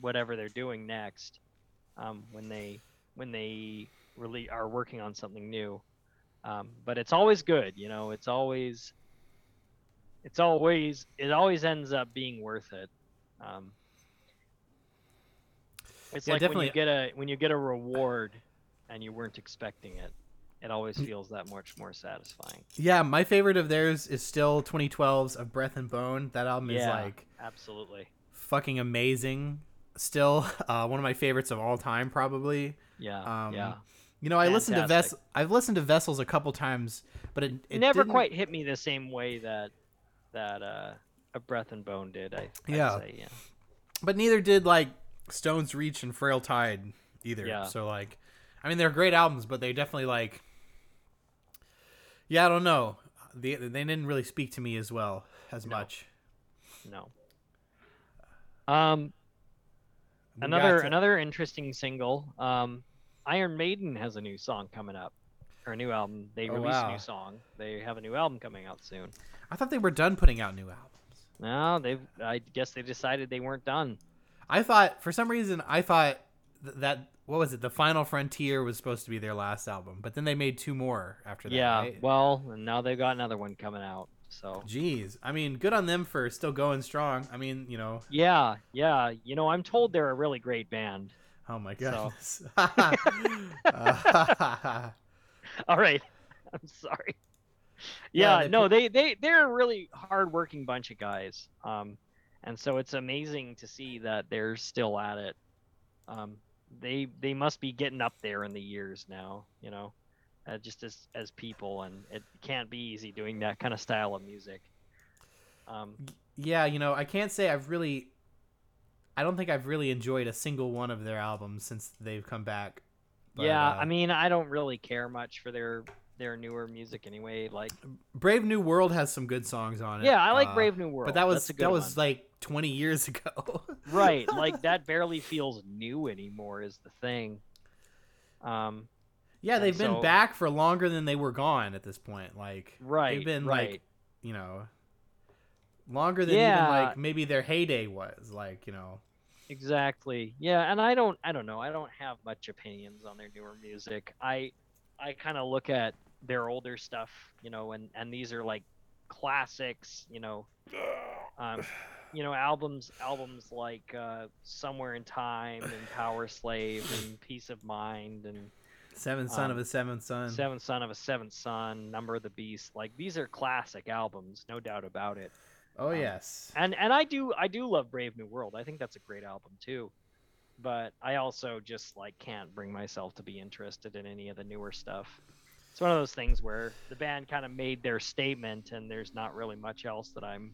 whatever they're doing next um, when they when they really are working on something new. Um, but it's always good, you know. It's always it's always it always ends up being worth it. Um, it's Yeah, like when you get a when you get a reward and you weren't expecting it. It always feels that much more satisfying. Yeah, my favorite of theirs is still 2012's Of Breath and Bone. That album is like Absolutely. fucking amazing. Still, uh, one of my favorites of all time, probably. Yeah. Um, yeah. You know, I listened to Vess. I've listened to Vessels a couple times, but it, It it never didn't- quite hit me the same way that that uh, a breath and bone did. I I'd Yeah. say, yeah. But neither did like Stone's Reach and Frail Tide either. Yeah. So like, I mean, they're great albums, but they definitely like. Yeah, I don't know. They they didn't really speak to me as well as No. much. No. Um, We another to- another interesting single. Um, Iron Maiden has a new song coming up, or a new album. They Oh, released a new song. They have a new album coming out soon. I thought they were done putting out new albums. No, they've. I guess they decided they weren't done. I thought for some reason I thought th- that what was it? The Final Frontier was supposed to be their last album, but then they made two more after that. yeah. right? Well, and now they've got another one coming out. So. Jeez, I mean, good on them for still going strong. I mean, you know, Yeah, yeah. You know, I'm told they're a really great band. oh my So- goodness. Uh, All right. I'm sorry. Yeah, Yeah, no, they they they're a really hardworking bunch of guys. Um, and so it's amazing to see that they're still at it. Um, they they must be getting up there in the years now, you know, uh, just as as people, and it can't be easy doing that kind of style of music. Um, yeah, you know, I can't say I've really. I don't think I've really enjoyed a single one of their albums since they've come back. But, yeah, uh, I mean, I don't really care much for their their newer music anyway. Like, Brave New World has some good songs on it. yeah, I like uh, Brave New World, but that was That's a good that one. was like 20 years ago. right like that barely feels new anymore is the thing um Yeah, they've been so- back for longer than they were gone at this point. Like right they've been right like, you know, longer than even like maybe their heyday was. Like, you know. exactly yeah and i don't i don't know i don't have much opinions on their newer music i i kind of look at their older stuff you know and and these are like classics you know um you know albums albums like uh somewhere in time and Powerslave and Piece of Mind and Seventh son of Um, a seventh son. Seventh Son of a Seventh Son, Number of the Beast. Like these are classic albums, no doubt about it. oh um, yes. And and I do I do love Brave New World. I think that's a great album too. But I also just like can't bring myself to be interested in any of the newer stuff. It's one of those things where the band kind of made their statement and there's not really much else that I'm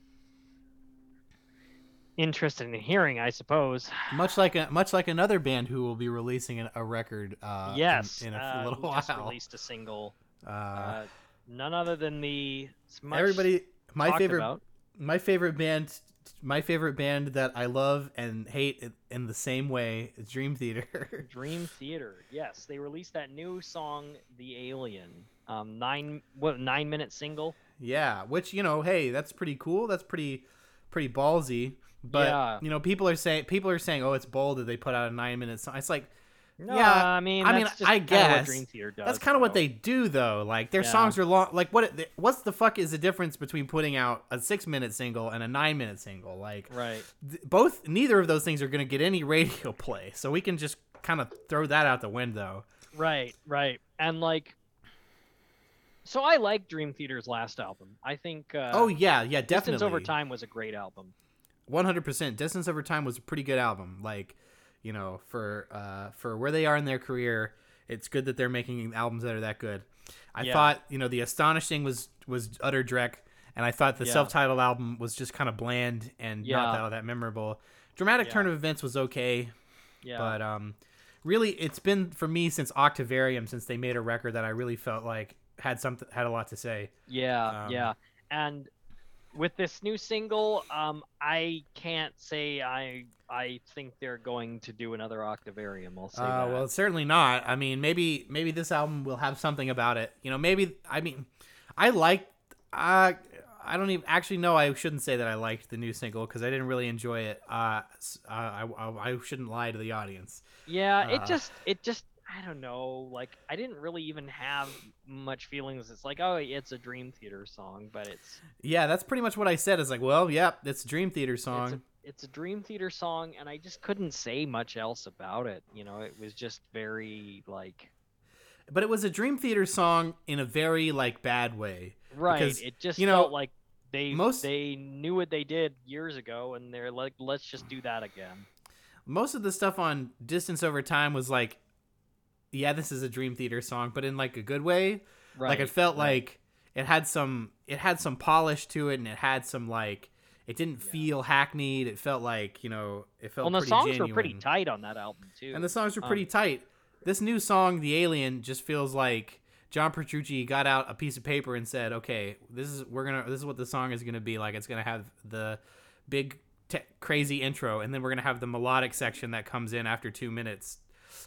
interested in hearing, I suppose. Much like a, much like another band who will be releasing an, a record uh yes, in, a uh, little while. just released a single. uh, Uh, none other than the much everybody my favorite about. My favorite band my favorite band that I love and hate in- the same way is Dream Theater. Dream Theater. Yes, they released that new song, "The Alien." Um, nine what nine minute single. Yeah, which you know, hey, that's pretty cool. That's pretty pretty ballsy. But Yeah. you know, people are saying people are saying, "Oh, it's bold that they put out a 9-minute song." It's like No, Yeah, I mean, I mean, I guess. Does. that's kind of what they do though. Like their Yeah. songs are long. Like what what's the fuck is the difference between putting out a 6-minute single and a 9-minute single? Like Right. th- both neither of those things are going to get any radio play. So we can just kind of throw that out the window. Right. Right. And like, so I like Dream Theater's last album. I think. Uh, oh yeah, yeah, Distance definitely. Over Time was a great album. One hundred percent. Distance Over Time was a pretty good album. Like, you know, for uh, for where they are in their career, it's good that they're making albums that are that good. I Yeah. thought, you know, the Astonishing was was utter dreck, and I thought the Yeah. self-titled album was just kind of bland and Yeah. not that all that memorable. Dramatic Turn of Events was okay, Yeah. but um, really, it's been for me since Octavarium, since they made a record that I really felt like had something had a lot to say. Yeah, Um, yeah. And with this new single, um, I can't say I I think they're going to do another Octavarium. I'll say Uh, that. well, certainly not. I mean, maybe maybe this album will have something about it. You know, maybe I mean, I like. Uh, I don't even actually know. I shouldn't say that I liked the new single because I didn't really enjoy it. Uh, uh, I, I I shouldn't lie to the audience. yeah, it uh, just it just I don't know. Like I didn't really even have much feelings. It's like oh, it's a Dream Theater song, but it's Yeah, that's pretty much what I said. Is like, well, yep, it's a Dream Theater it's song. a, it's a Dream Theater song, and I just couldn't say much else about it. You know, it was just very like but it was a Dream Theater song in a very like bad way. Right. Because, it just you know, like they most- they knew what they did years ago, and they're like, let's just do that again. Most of the stuff on Distance Over Time was like, yeah, this is a Dream Theater song, but in like a good way. Right. like it felt right. like it had some it had some polish to it and it had some like it didn't Yeah. feel hackneyed it felt like you know it felt Well, the pretty songs genuine. were pretty tight on that album too. and the songs were Um, pretty tight this new song the alien just feels like john petrucci got out a piece of paper and said okay this is we're gonna this is what the song is gonna be like it's gonna have the big te- crazy intro and then we're gonna have the melodic section that comes in after two minutes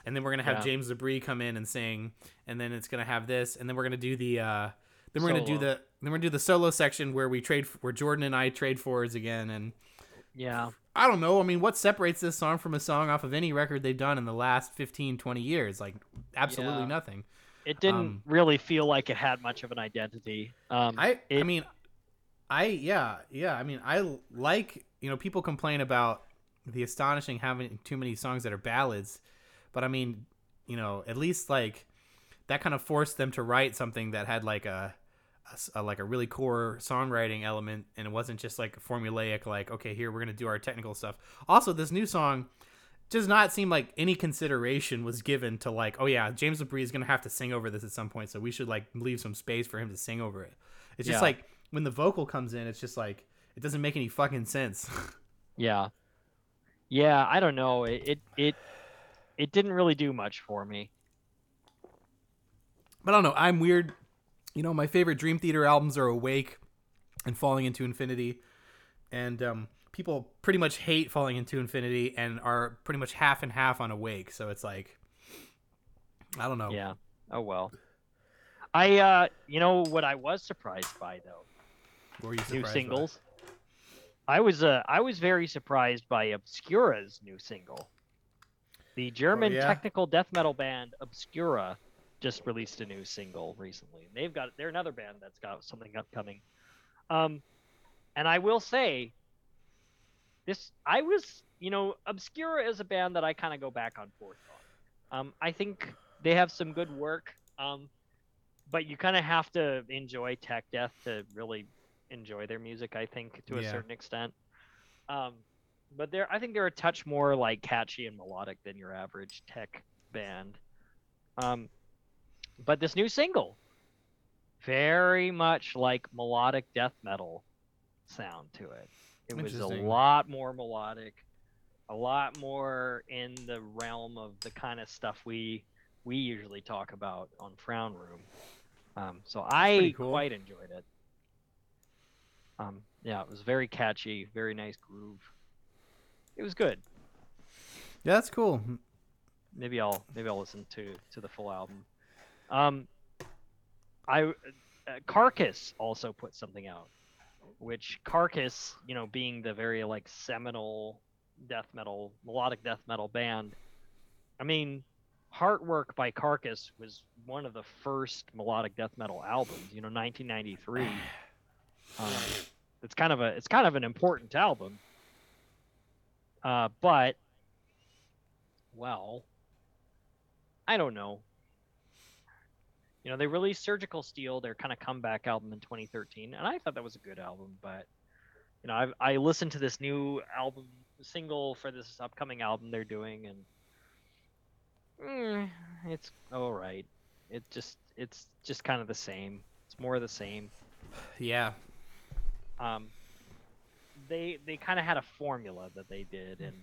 and then we're gonna have Yeah. james labrie come in and sing and then it's gonna have this and then we're gonna do the uh then we're gonna do Solo. the then we're gonna do the solo section where we trade where jordan and i trade forwards again and yeah, I don't know. I mean, what separates this song from a song off of any record they've done in the last 15, 20 years? Like, absolutely Yeah. nothing. it didn't um, really feel like it had much of an identity. Um, I, I mean, I, yeah, yeah. I mean, I like, you know, people complain about the astonishing having too many songs that are ballads, but I mean, you know, at least like that kind of forced them to write something that had like a, a a- like a really core songwriting element and it wasn't just like a formulaic like okay here we're gonna do our technical stuff also this new song does not seem like any consideration was given to like oh yeah james labrie is gonna have to sing over this at some point so we should like leave some space for him to sing over it it's just Yeah. like when the vocal comes in it's just like it doesn't make any fucking sense yeah, yeah. I don't know. It, it it it didn't really do much for me. but i don't know i'm weird you know my favorite dream theater albums are awake and falling into infinity and um people pretty much hate falling into infinity and are pretty much half and half on awake so it's like i don't know Yeah. Oh well. I uh, you know what I was surprised by though. What were you new surprised by? singles. I was uh, I was very surprised by Obscura's new single. The German yeah? technical death metal band Obscura just released a new single recently. They've got they're another band that's got something upcoming. Um, and I will say, this I was you know Obscura is a band that I kind of go back on forth on. Um, I think they have some good work. Um, but you kind of have to enjoy tech death to really enjoy their music i think to a Yeah. certain extent um but they're i think they're a touch more like catchy and melodic than your average tech band. Um but this new single very much like melodic death metal sound to it. It was a lot more melodic a lot more in the realm of the kind of stuff we we usually talk about on frown room. Um, so i cool. quite enjoyed it. Um, yeah it was very catchy very nice groove it was good. Yeah that's cool. Maybe i'll maybe i'll listen to to the full album. Um i uh, carcass also put something out which carcass you know being the very like seminal death metal melodic death metal band i mean heartwork by carcass was one of the first melodic death metal albums you know 1993 um, it's kind of a it's kind of an important album uh, but well i don't know. You know they released surgical steel their kind of comeback album in 2013 and i thought that was a good album but you know I've, i listened to this new album single for this upcoming album they're doing and mm, it's all right it just it's just kind of the same. It's more of the same. Yeah. Um, they they kind of had a formula that they did, and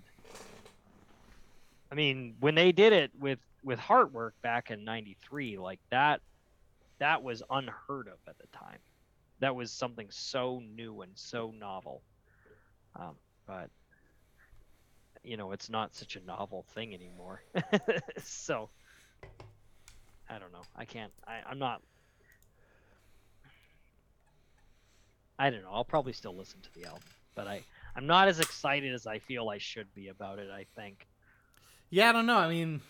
I mean when they did it with with Heartwork back in '93, like that that was unheard of at the time. That was something so new and so novel. Um, but you know, it's not such a novel thing anymore. so I don't know. I can't. I, I'm not. I don't know. I'll probably still listen to the album, but I I'm not as excited as I feel I should be about it. I think. Yeah, I don't know. I mean,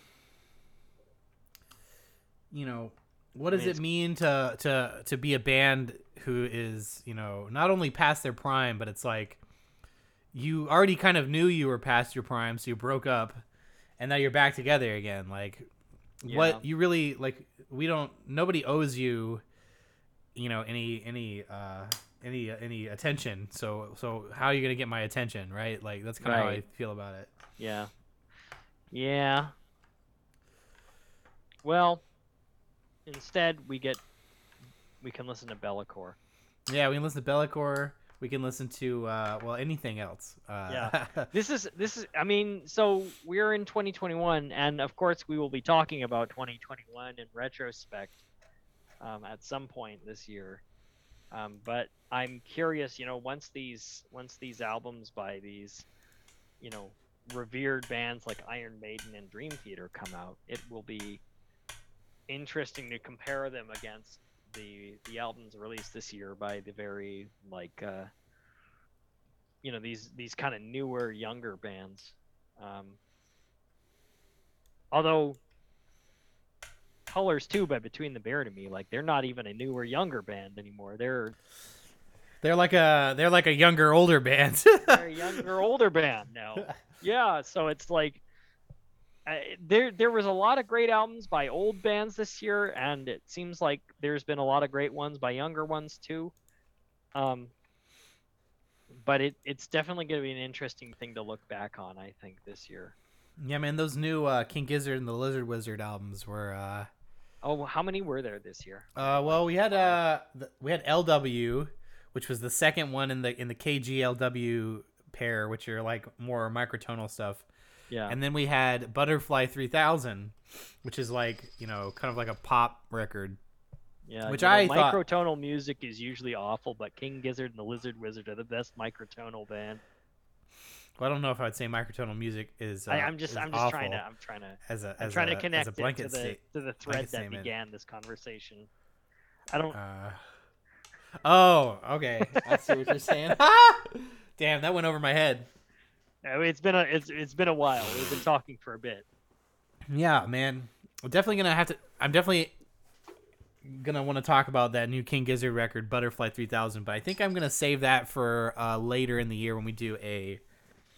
you know, what does mean, it mean to to to be a band who is you know not only past their prime, but it's like you already kind of knew you were past your prime, so you broke up, and now you're back together again. Like, Yeah. what you really like? We don't. Nobody owes you, you know, any any uh any any attention. So so how are you gonna get my attention, right? Like that's kind of how I feel about it. Yeah. Yeah. Well, instead we get we can listen to Be'lakor. Yeah, we can listen to Be'lakor. We can listen to uh, well anything else. Uh, Yeah. This is this is I mean, so we're in 2021 and of course we will be talking about 2021 in retrospect um, at some point this year. Um, but I'm curious, you know, once these once these albums by these, you know, revered bands like Iron Maiden and Dream Theater come out, it will be interesting to compare them against the the albums released this year by the very like uh, you know these these kind of newer younger bands. Um, although Colors too but Between the Buried and Me, like they're not even a newer younger band anymore. They're they're like a they're like a younger older band. they're a younger older band now. Yeah, so it's like uh, there there was a lot of great albums by old bands this year, and it seems like there's been a lot of great ones by younger ones too. Um, but it it's definitely going to be an interesting thing to look back on. I think this year. yeah, man, those new uh, King Gizzard and the Lizard Wizard albums were. Uh, Oh, how many were there this year? uh, well, we had uh, th- we had LW, which was the second one in the in the KGLW pair, which are like more microtonal stuff. Yeah. And then we had Butterfly 3000, which is like, you know, kind of like a pop record. Yeah, Which you know, I thought- microtonal music is usually awful, but King Gizzard and the Lizard Wizard are the best microtonal band. Well, I don't know if I would say microtonal music is. Uh, I, I'm just I'm just trying to I'm trying to as a I'm trying a, to connect as a it to the to the thread that statement. began this conversation. I don't. Uh, oh, okay. I see what you're saying. Damn, that went over my head. It's been a it's it's been a while. We've been talking for a bit. Yeah, man. I'm definitely gonna have to. I'm definitely gonna want to talk about that new King Gizzard record, Butterfly 3000. But I think I'm gonna save that for uh, later in the year when we do a,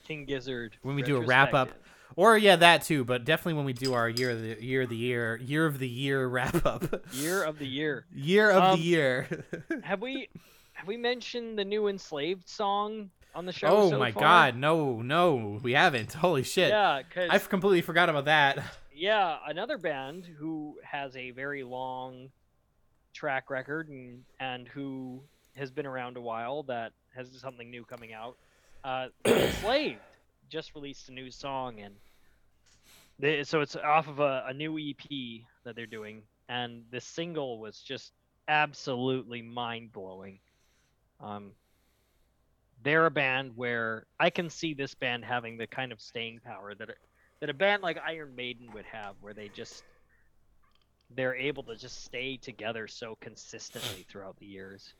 King Gizzard. When we do a wrap-up. or yeah, that too. But definitely when we do our year of the year of the year year of the year wrap up. Year of the year. year of Um, the year. Have we have we mentioned the new enslaved song on the show? oh so my far? god, no, no, we haven't. Holy shit. Yeah, because I completely forgot about that. yeah, another band who has a very long track record and and who has been around a while that has something new coming out. Uh, Enslaved just released a new song and they, so it's off of a, a new EP that they're doing and the single was just absolutely mind blowing. Um, they're a band where I can see this band having the kind of staying power that it, that a band like Iron Maiden would have, where they just they're able to just stay together so consistently throughout the years,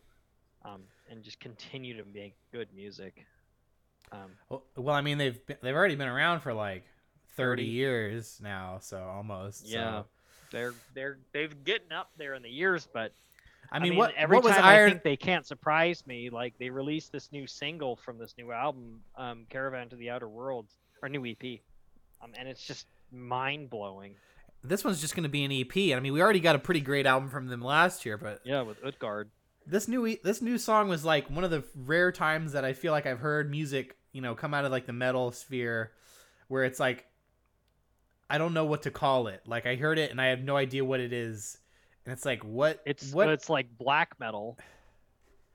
um, and just continue to make good music. Um, Well, well, I mean they've been, they've already been around for like 30, 30. years now, so almost. yeah, so. they're they're they've getting up there in the years, but I mean, what every what was time Iron? I think they can't surprise me. Like they released this new single from this new album, um, "Caravan to the Outer Worlds," or new EP, um, and it's just mind blowing. This one's just going to be an EP. I mean, we already got a pretty great album from them last year, but Yeah, with Utgard. This new this new song was like one of the rare times that I feel like I've heard music, you know, come out of like the metal sphere, where it's like I don't know what to call it. Like I heard it and I have no idea what it is, and it's like what It's what it's like black metal,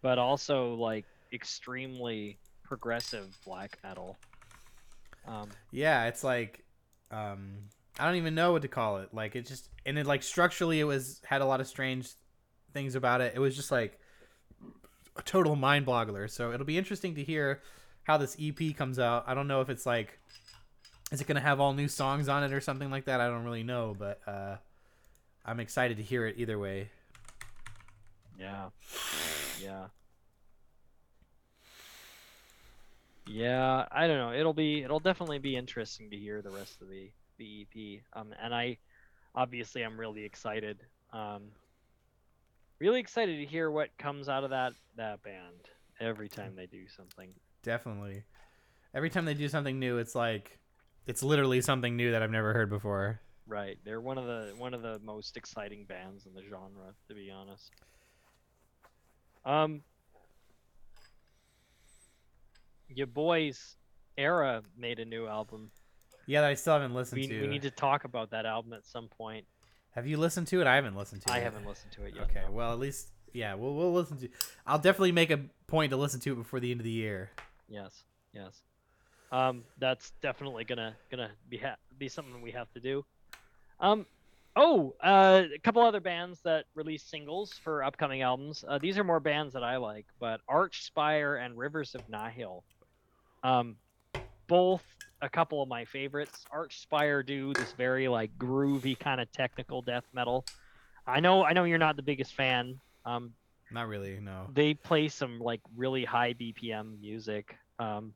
but also like extremely progressive black metal. Um, Yeah, it's like um I don't even know what to call it. Like it just and it like structurally it was had a lot of strange things about it. It was just like a total mind boggler. So it'll be interesting to hear how this EP comes out. I don't know if it's like is it gonna have all new songs on it or something like that? I don't really know, but uh, I'm excited to hear it either way. Yeah. Yeah. Yeah, I don't know. It'll be it'll definitely be interesting to hear the rest of the the EP. Um and I obviously I'm really excited. Um really excited to hear what comes out of that that band every time they do something. Definitely. Every time they do something new, it's like it's literally something new that I've never heard before. Right. They're one of the one of the most exciting bands in the genre, to be honest. Um your boys Era made a new album. Yeah, that I still haven't listened We, to. we need to talk about that album at some point. Have you listened to it? I haven't listened to I it. I haven't listened to it yet. Okay, no. well at least yeah, we'll we'll listen to. I'll definitely make a point to listen to it before the end of the year. Yes, yes. Um, that's definitely gonna gonna be ha- be something we have to do. Um, oh, uh, a couple other bands that release singles for upcoming albums. Uh, these are more bands that I like, but Archspire and Rivers of Nihil, um, both a couple of my favorites. Archspire do this very like groovy kind of technical death metal. I know, I know you're not the biggest fan. Um, Not really, no. they play some like really high BPM music. Um,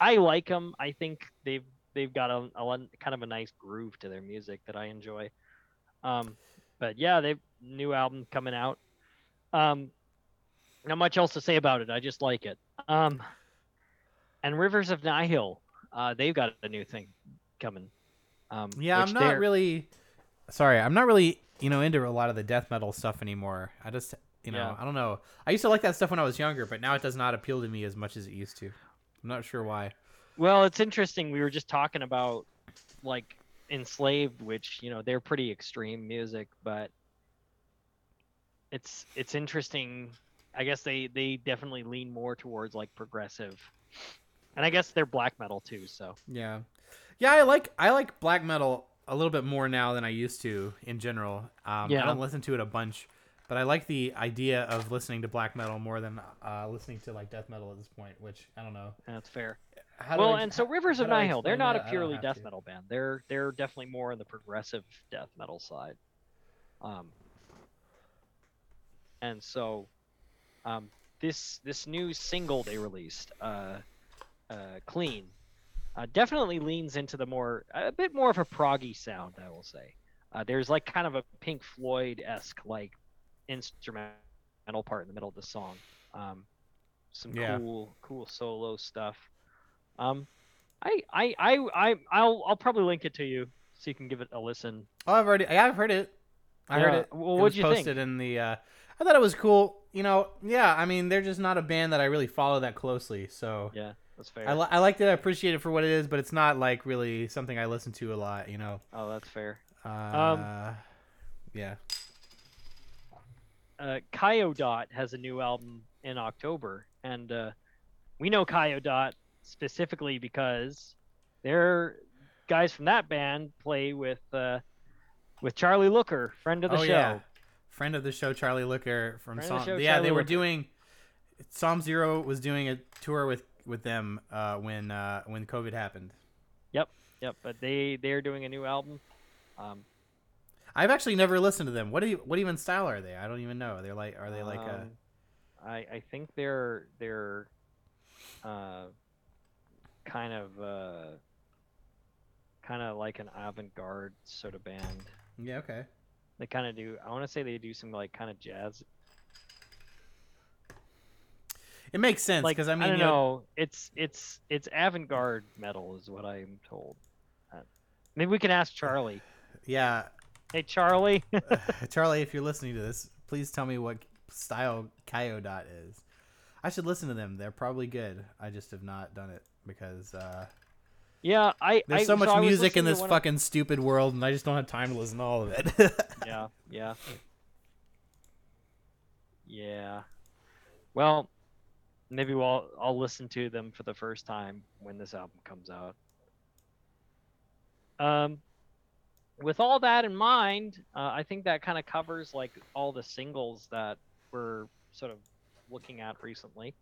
I like them. I think they've they've got a, a kind of a nice groove to their music that I enjoy. Um, but yeah, they've new album coming out. Um, not much else to say about it. I just like it. Um, and Rivers of Nihil, uh, they've got a new thing coming. Um, Yeah, I'm not they're- really. Sorry, I'm not really you know into a lot of the death metal stuff anymore. I just you know Yeah. I don't know. I used to like that stuff when I was younger, but now it does not appeal to me as much as it used to. I'm not sure why. Well, it's interesting. We were just talking about like enslaved, which you know they're pretty extreme music, but it's it's interesting. I guess they they definitely lean more towards like progressive, and I guess they're black metal too. So Yeah, yeah. I like I like black metal a little bit more now than I used to in general. Um, yeah. I don't listen to it a bunch, but I like the idea of listening to black metal more than uh, listening to like death metal at this point. Which I don't know. that's fair. How do well, I- and so Rivers of Nihil, they're not that? A purely death to. metal band. They're they're definitely more in the progressive death metal side. Um, and so, um, this this new single they released, uh, uh, "Clean," uh, definitely leans into the more a bit more of a proggy sound. I will say. Uh, there's like kind of a Pink Floyd esque like instrumental part in the middle of the song. Um, some Yeah. cool cool solo stuff. Um, I I I I I'll I'll probably link it to you so you can give it a listen. Oh, I've already. I've heard it. I heard it. well, was you think? posted in the. Uh, I thought it was cool. You know, yeah. I mean, they're just not a band that I really follow that closely. So Yeah, that's fair. I, li- I liked it. I appreciate it for what it is, but it's not like really something I listen to a lot. You know. oh, that's fair. Uh, yeah. Uh, Kayo Dot has a new album in October, and uh, we know Kayo Dot specifically because they're guys from that band play with uh, with Charlie Looker, friend of the oh show. yeah. Friend of the show, Charlie Looker from Friend Psalm. show, yeah, Charlie they were Looker. doing. Psalm Zero was doing a tour with with them uh, when uh, when COVID happened. Yep, yep. but they they're doing a new album. Um, I've actually never listened to them. What do you, what even style are they? I don't even know. They're like are they like a Um, I I think they're they're uh kind of uh kind of like an avant-garde sort of band. yeah okay. They kind of do. I want to say they do some like kind of jazz. It makes sense Like because I mean I don't you know. It's it's it's avant-garde metal is what I'm told. Uh, maybe we can ask Charlie. yeah, Hey Charlie. Charlie, if you're listening to this, please tell me what style Kayo Dot is. I should listen to them. They're probably good. I just have not done it because uh, yeah, I. there's I, so much I was music in this of- fucking stupid world, and I just don't have time to listen to all of it. yeah, yeah. Yeah. Well, maybe we'll I'll listen to them for the first time when this album comes out. Um with all that in mind, uh, I think that kind of covers like all the singles that we're sort of looking at recently.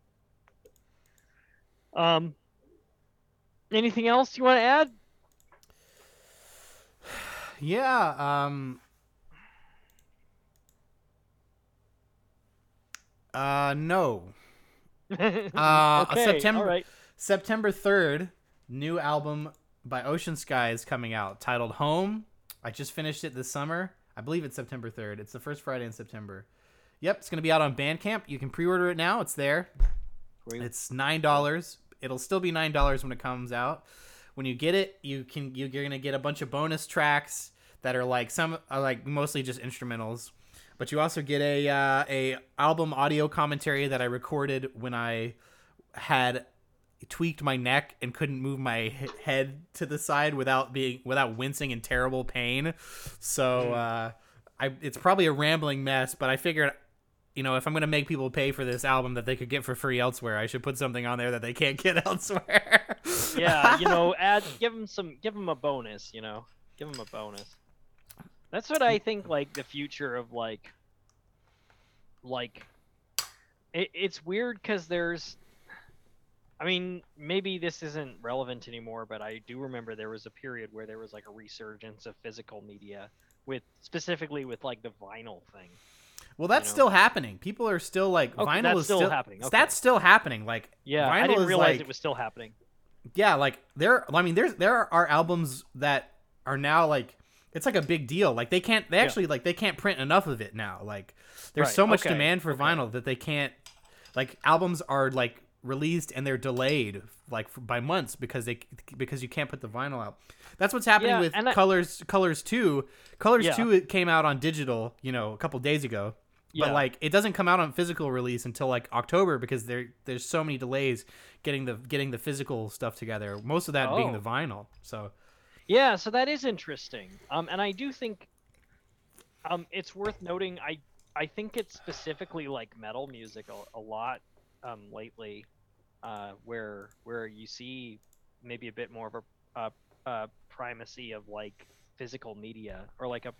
Um, anything else you want to add? Yeah. Um. Uh no. Uh, okay, September- All right. September third, new album by Ocean Skies coming out, titled Home. I just finished it this summer. I believe it's September third. It's the first Friday in September. Yep, it's gonna be out on Bandcamp. You can pre-order it now. It's there. Sweet. It's nine dollars. It'll still be nine dollars when it comes out. When you get it, you can you- you're gonna get a bunch of bonus tracks that are like some are like mostly just instrumentals, but you also get a uh, a album audio commentary that I recorded when I had tweaked my neck and couldn't move my head to the side without being without wincing in terrible pain. So uh, I it's probably a rambling mess, but I figured you know, if I'm gonna make people pay for this album that they could get for free elsewhere, I should put something on there that they can't get elsewhere. yeah, you know, add give them some, give them a bonus. You know, give them a bonus. That's what I think. Like the future of like, like, it, it's weird because there's, I mean, maybe this isn't relevant anymore, but I do remember there was a period where there was like a resurgence of physical media with specifically with like the vinyl thing. well, that's you know. still happening. People are still like Okay, vinyl is still happening, okay. That's still happening. Like Yeah, vinyl I didn't realize like, it was still happening. yeah, like there. I mean, there's there are albums that are now like it's like a big deal. Like they can't they Yeah. actually like they can't print enough of it now. Like there's Right, so much okay, demand for okay. vinyl that they can't like albums are like released and they're delayed like by months because they because you can't put the vinyl out. That's what's happening Yeah, with Colors Colors 2. Colors Yeah. 2 it came out on digital, you know, a couple days ago. Yeah. But like it doesn't come out on physical release until like October because there there's so many delays getting the getting the physical stuff together. Most of that being Oh. the vinyl. So Yeah, so that is interesting. Um, and I do think, um, it's worth noting. I I think it's specifically like metal music a, a lot, um, lately, uh, where where you see maybe a bit more of a, primacy of like physical media or like a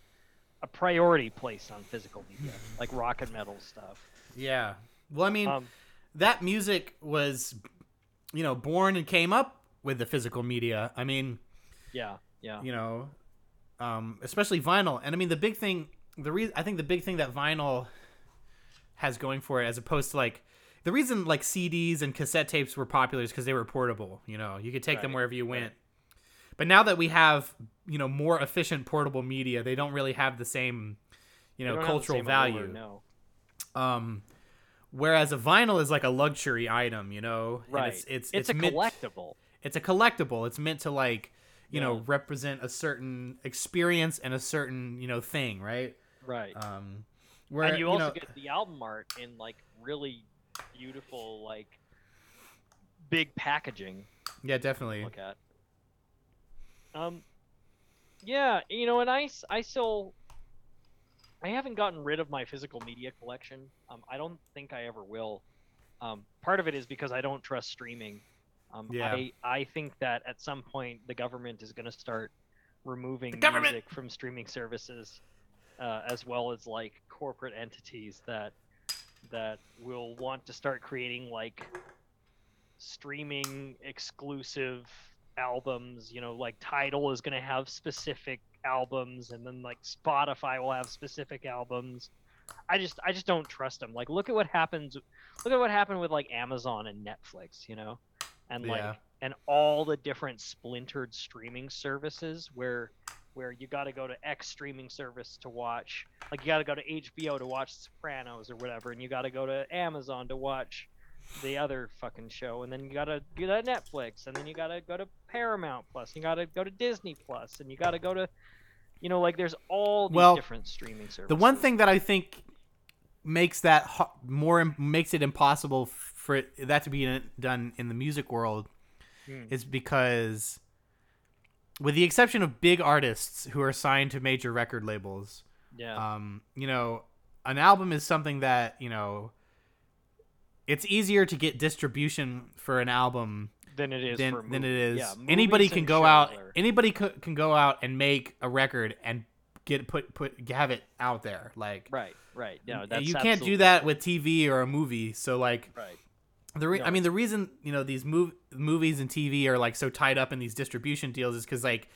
a priority placed on physical media, like rock and metal stuff. yeah. Well, I mean, Um, that music was you know born and came up with the physical media. I mean, yeah, yeah, you know, um, especially vinyl. And I mean, the big thing, the reason I think the big thing that vinyl has going for it, as opposed to like the reason like CDs and cassette tapes were popular is because they were portable. You know, you could take them wherever you right. went. But now that we have you know more efficient portable media, they don't really have the same you know don't have the cultural value. allure, no. Um, whereas a vinyl is like a luxury item. You know, And Right. It's it's It's, a meant- collectible. it's a collectible. It's meant to like you know represent a certain experience and a certain you know thing, right? Right. Um, where and you also know, get the album art in like really beautiful like big packaging yeah, definitely. look at um yeah you know and I I still i haven't gotten rid of my physical media collection um i don't think i ever will um part of it is because i don't trust streaming um Yeah. i i think that at some point the government is going to start removing music from streaming services uh, as well as like corporate entities that that will want to start creating like streaming exclusive albums. You know like Tidal is going to have specific albums and then like spotify will have specific albums. I just i just don't trust them like look at what happens look at what happened with like amazon and netflix you know and like Yeah. and all the different splintered streaming services where where you got to go to X streaming service to watch like you got to go to HBO to watch Sopranos or whatever and you got to go to Amazon to watch the other fucking show and then you got to go to Netflix and then you got to go to Paramount Plus you got to go to Disney Plus and you got to go to you know like there's all these Well, different streaming services The one thing that I think makes that more makes it impossible for it, that to be done in the music world Hmm. is because, with the exception of big artists who are signed to major record labels, yeah um, you know, an album is something that you know. It's easier to get distribution for an album than it is than, for than it is. Yeah, anybody can go out. are- Anybody co- can go out and make a record and get put put have it out there. Like right, right. No, that's you can't do that with TV or a movie. So like Right. The re- No, I mean the reason you know these mov- movies and TV are like so tied up in these distribution deals is because like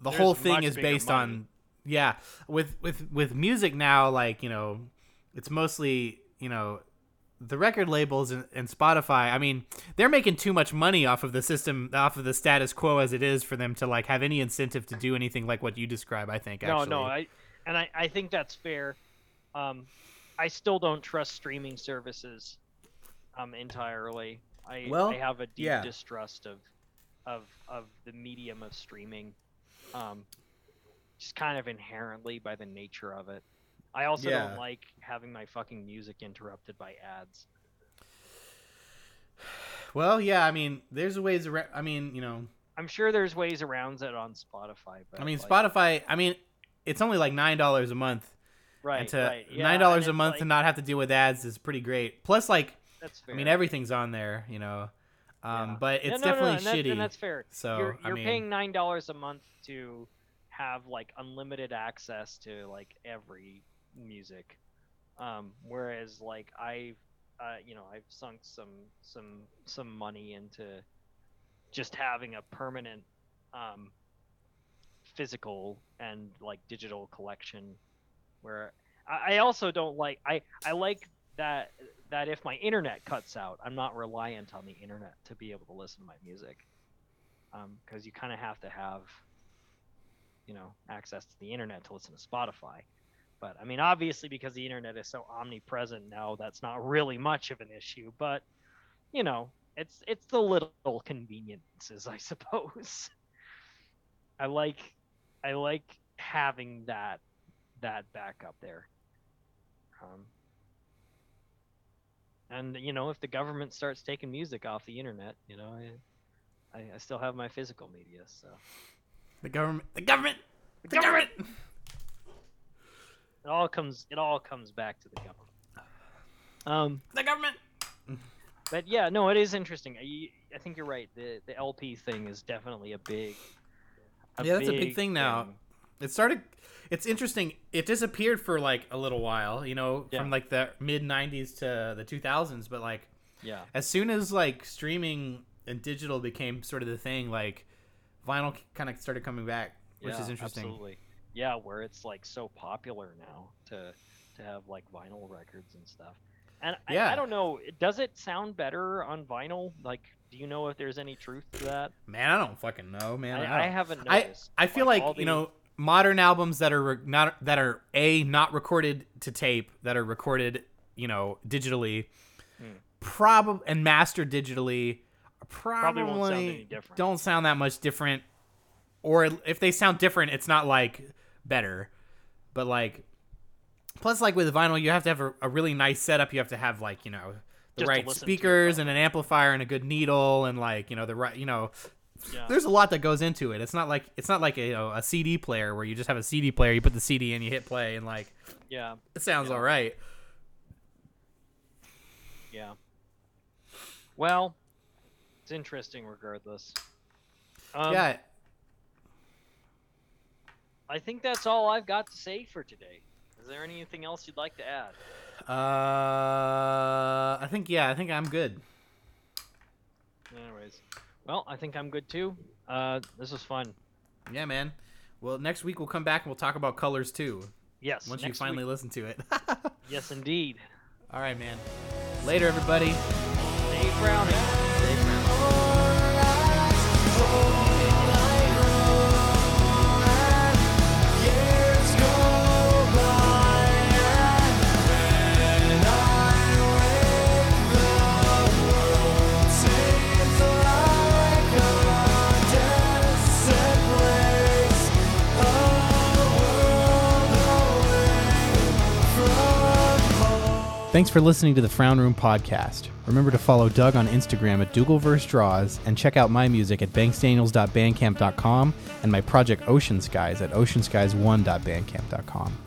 the There's whole thing is based money. on yeah with with with music now like you know it's mostly you know the record labels and, and Spotify. I mean they're making too much money off of the system off of the status quo as it is for them to like have any incentive to do anything like what you describe. I think No, actually. no, I and I, I think that's fair. Um, I still don't trust streaming services um entirely. I Well, I have a deep yeah. distrust of of of the medium of streaming. Um, just kind of inherently by the nature of it. I also Yeah. don't like having my fucking music interrupted by ads. Well, yeah. I mean there's ways around. I mean you know I'm sure there's ways around it on Spotify, but I mean like, Spotify. I mean it's only like nine dollars a month. right, and to right, yeah, nine dollars a month like, to not have to deal with ads is pretty great. Plus, like, That's fair. I mean, everything's on there, you know. Um, Yeah. but it's no, no, definitely that- shitty. and that's fair. so you're, you're mean, paying nine dollars a month to have like unlimited access to like every music um whereas like i've uh, you know i've sunk some some some money into just having a permanent um physical and like digital collection where I, I also don't like i i like that that if my internet cuts out i'm not reliant on the internet to be able to listen to my music. Because you kind of have to have you know access to the internet to listen to spotify. But i mean obviously because the internet is so omnipresent now that's not really much of an issue but you know it's it's the little conveniences i suppose. I like i like having that that backup there. Um, and you know if the government starts taking music off the internet you know I, I, I still have my physical media, so the government, the government, the, The government. government! it all comes it all comes back to the government. Um, the government. but yeah, no, it is interesting. I, I think you're right. The the LP thing is definitely a big. Yeah, that's a big thing now. It started. It's interesting. It disappeared for like a little while, you know, Yeah. from like the mid '90s to the 2000s. But like, Yeah, as soon as like streaming and digital became sort of the thing, like vinyl kind of started coming back, which yeah, is interesting. Absolutely. Yeah, where it's like so popular now to to have like vinyl records and stuff. And I- Yeah. I, don't know, does it sound better on vinyl? Like, do you know if there's any truth to that? Man, I don't fucking know, man. I, I, I haven't I noticed. I feel like, all you know modern albums that are re- not that are a not recorded to tape that are recorded you know digitally, Hmm. probably and mastered digitally, probably, won't sound any different. don't sound that much different. Or if they sound different, it's not like better, but like. Plus, like with vinyl, you have to have a, a really nice setup. You have to have like you know the Just right listen to it speakers and an amplifier and a good needle and like you know the right you know Yeah. there's a lot that goes into it. It's not like it's not like a, you know, a CD player where you just have a CD player, you put the CD in, you hit play, and like yeah, it sounds Yeah. all right. yeah. Well, it's interesting regardless. Um, yeah, I think that's all I've got to say for today. Is there anything else you'd like to add? uh, I think yeah, I think I'm good. Anyways, well, I think I'm good too. Uh, this was fun. Yeah, man. Well, next week we'll come back and we'll talk about Colors 2. Yes. Once you finally week. listen to it. Yes, indeed. all right, man. Later, everybody. Dave Browning. Dave Brown. Thanks for listening to the Frown Room podcast. Remember to follow Doug on Instagram at DoogleverseDraws and check out my music at banksdaniels.bandcamp.com and my project Ocean Skies at oceanskies1.bandcamp.com.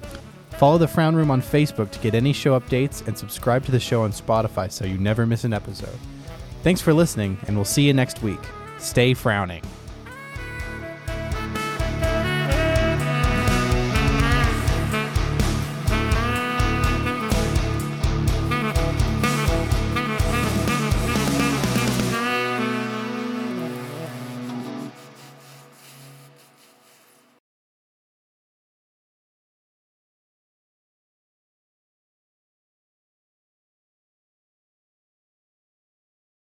Follow the Frown Room on Facebook to get any show updates and subscribe to the show on Spotify so you never miss an episode. Thanks for listening, and we'll see you next week. Stay frowning.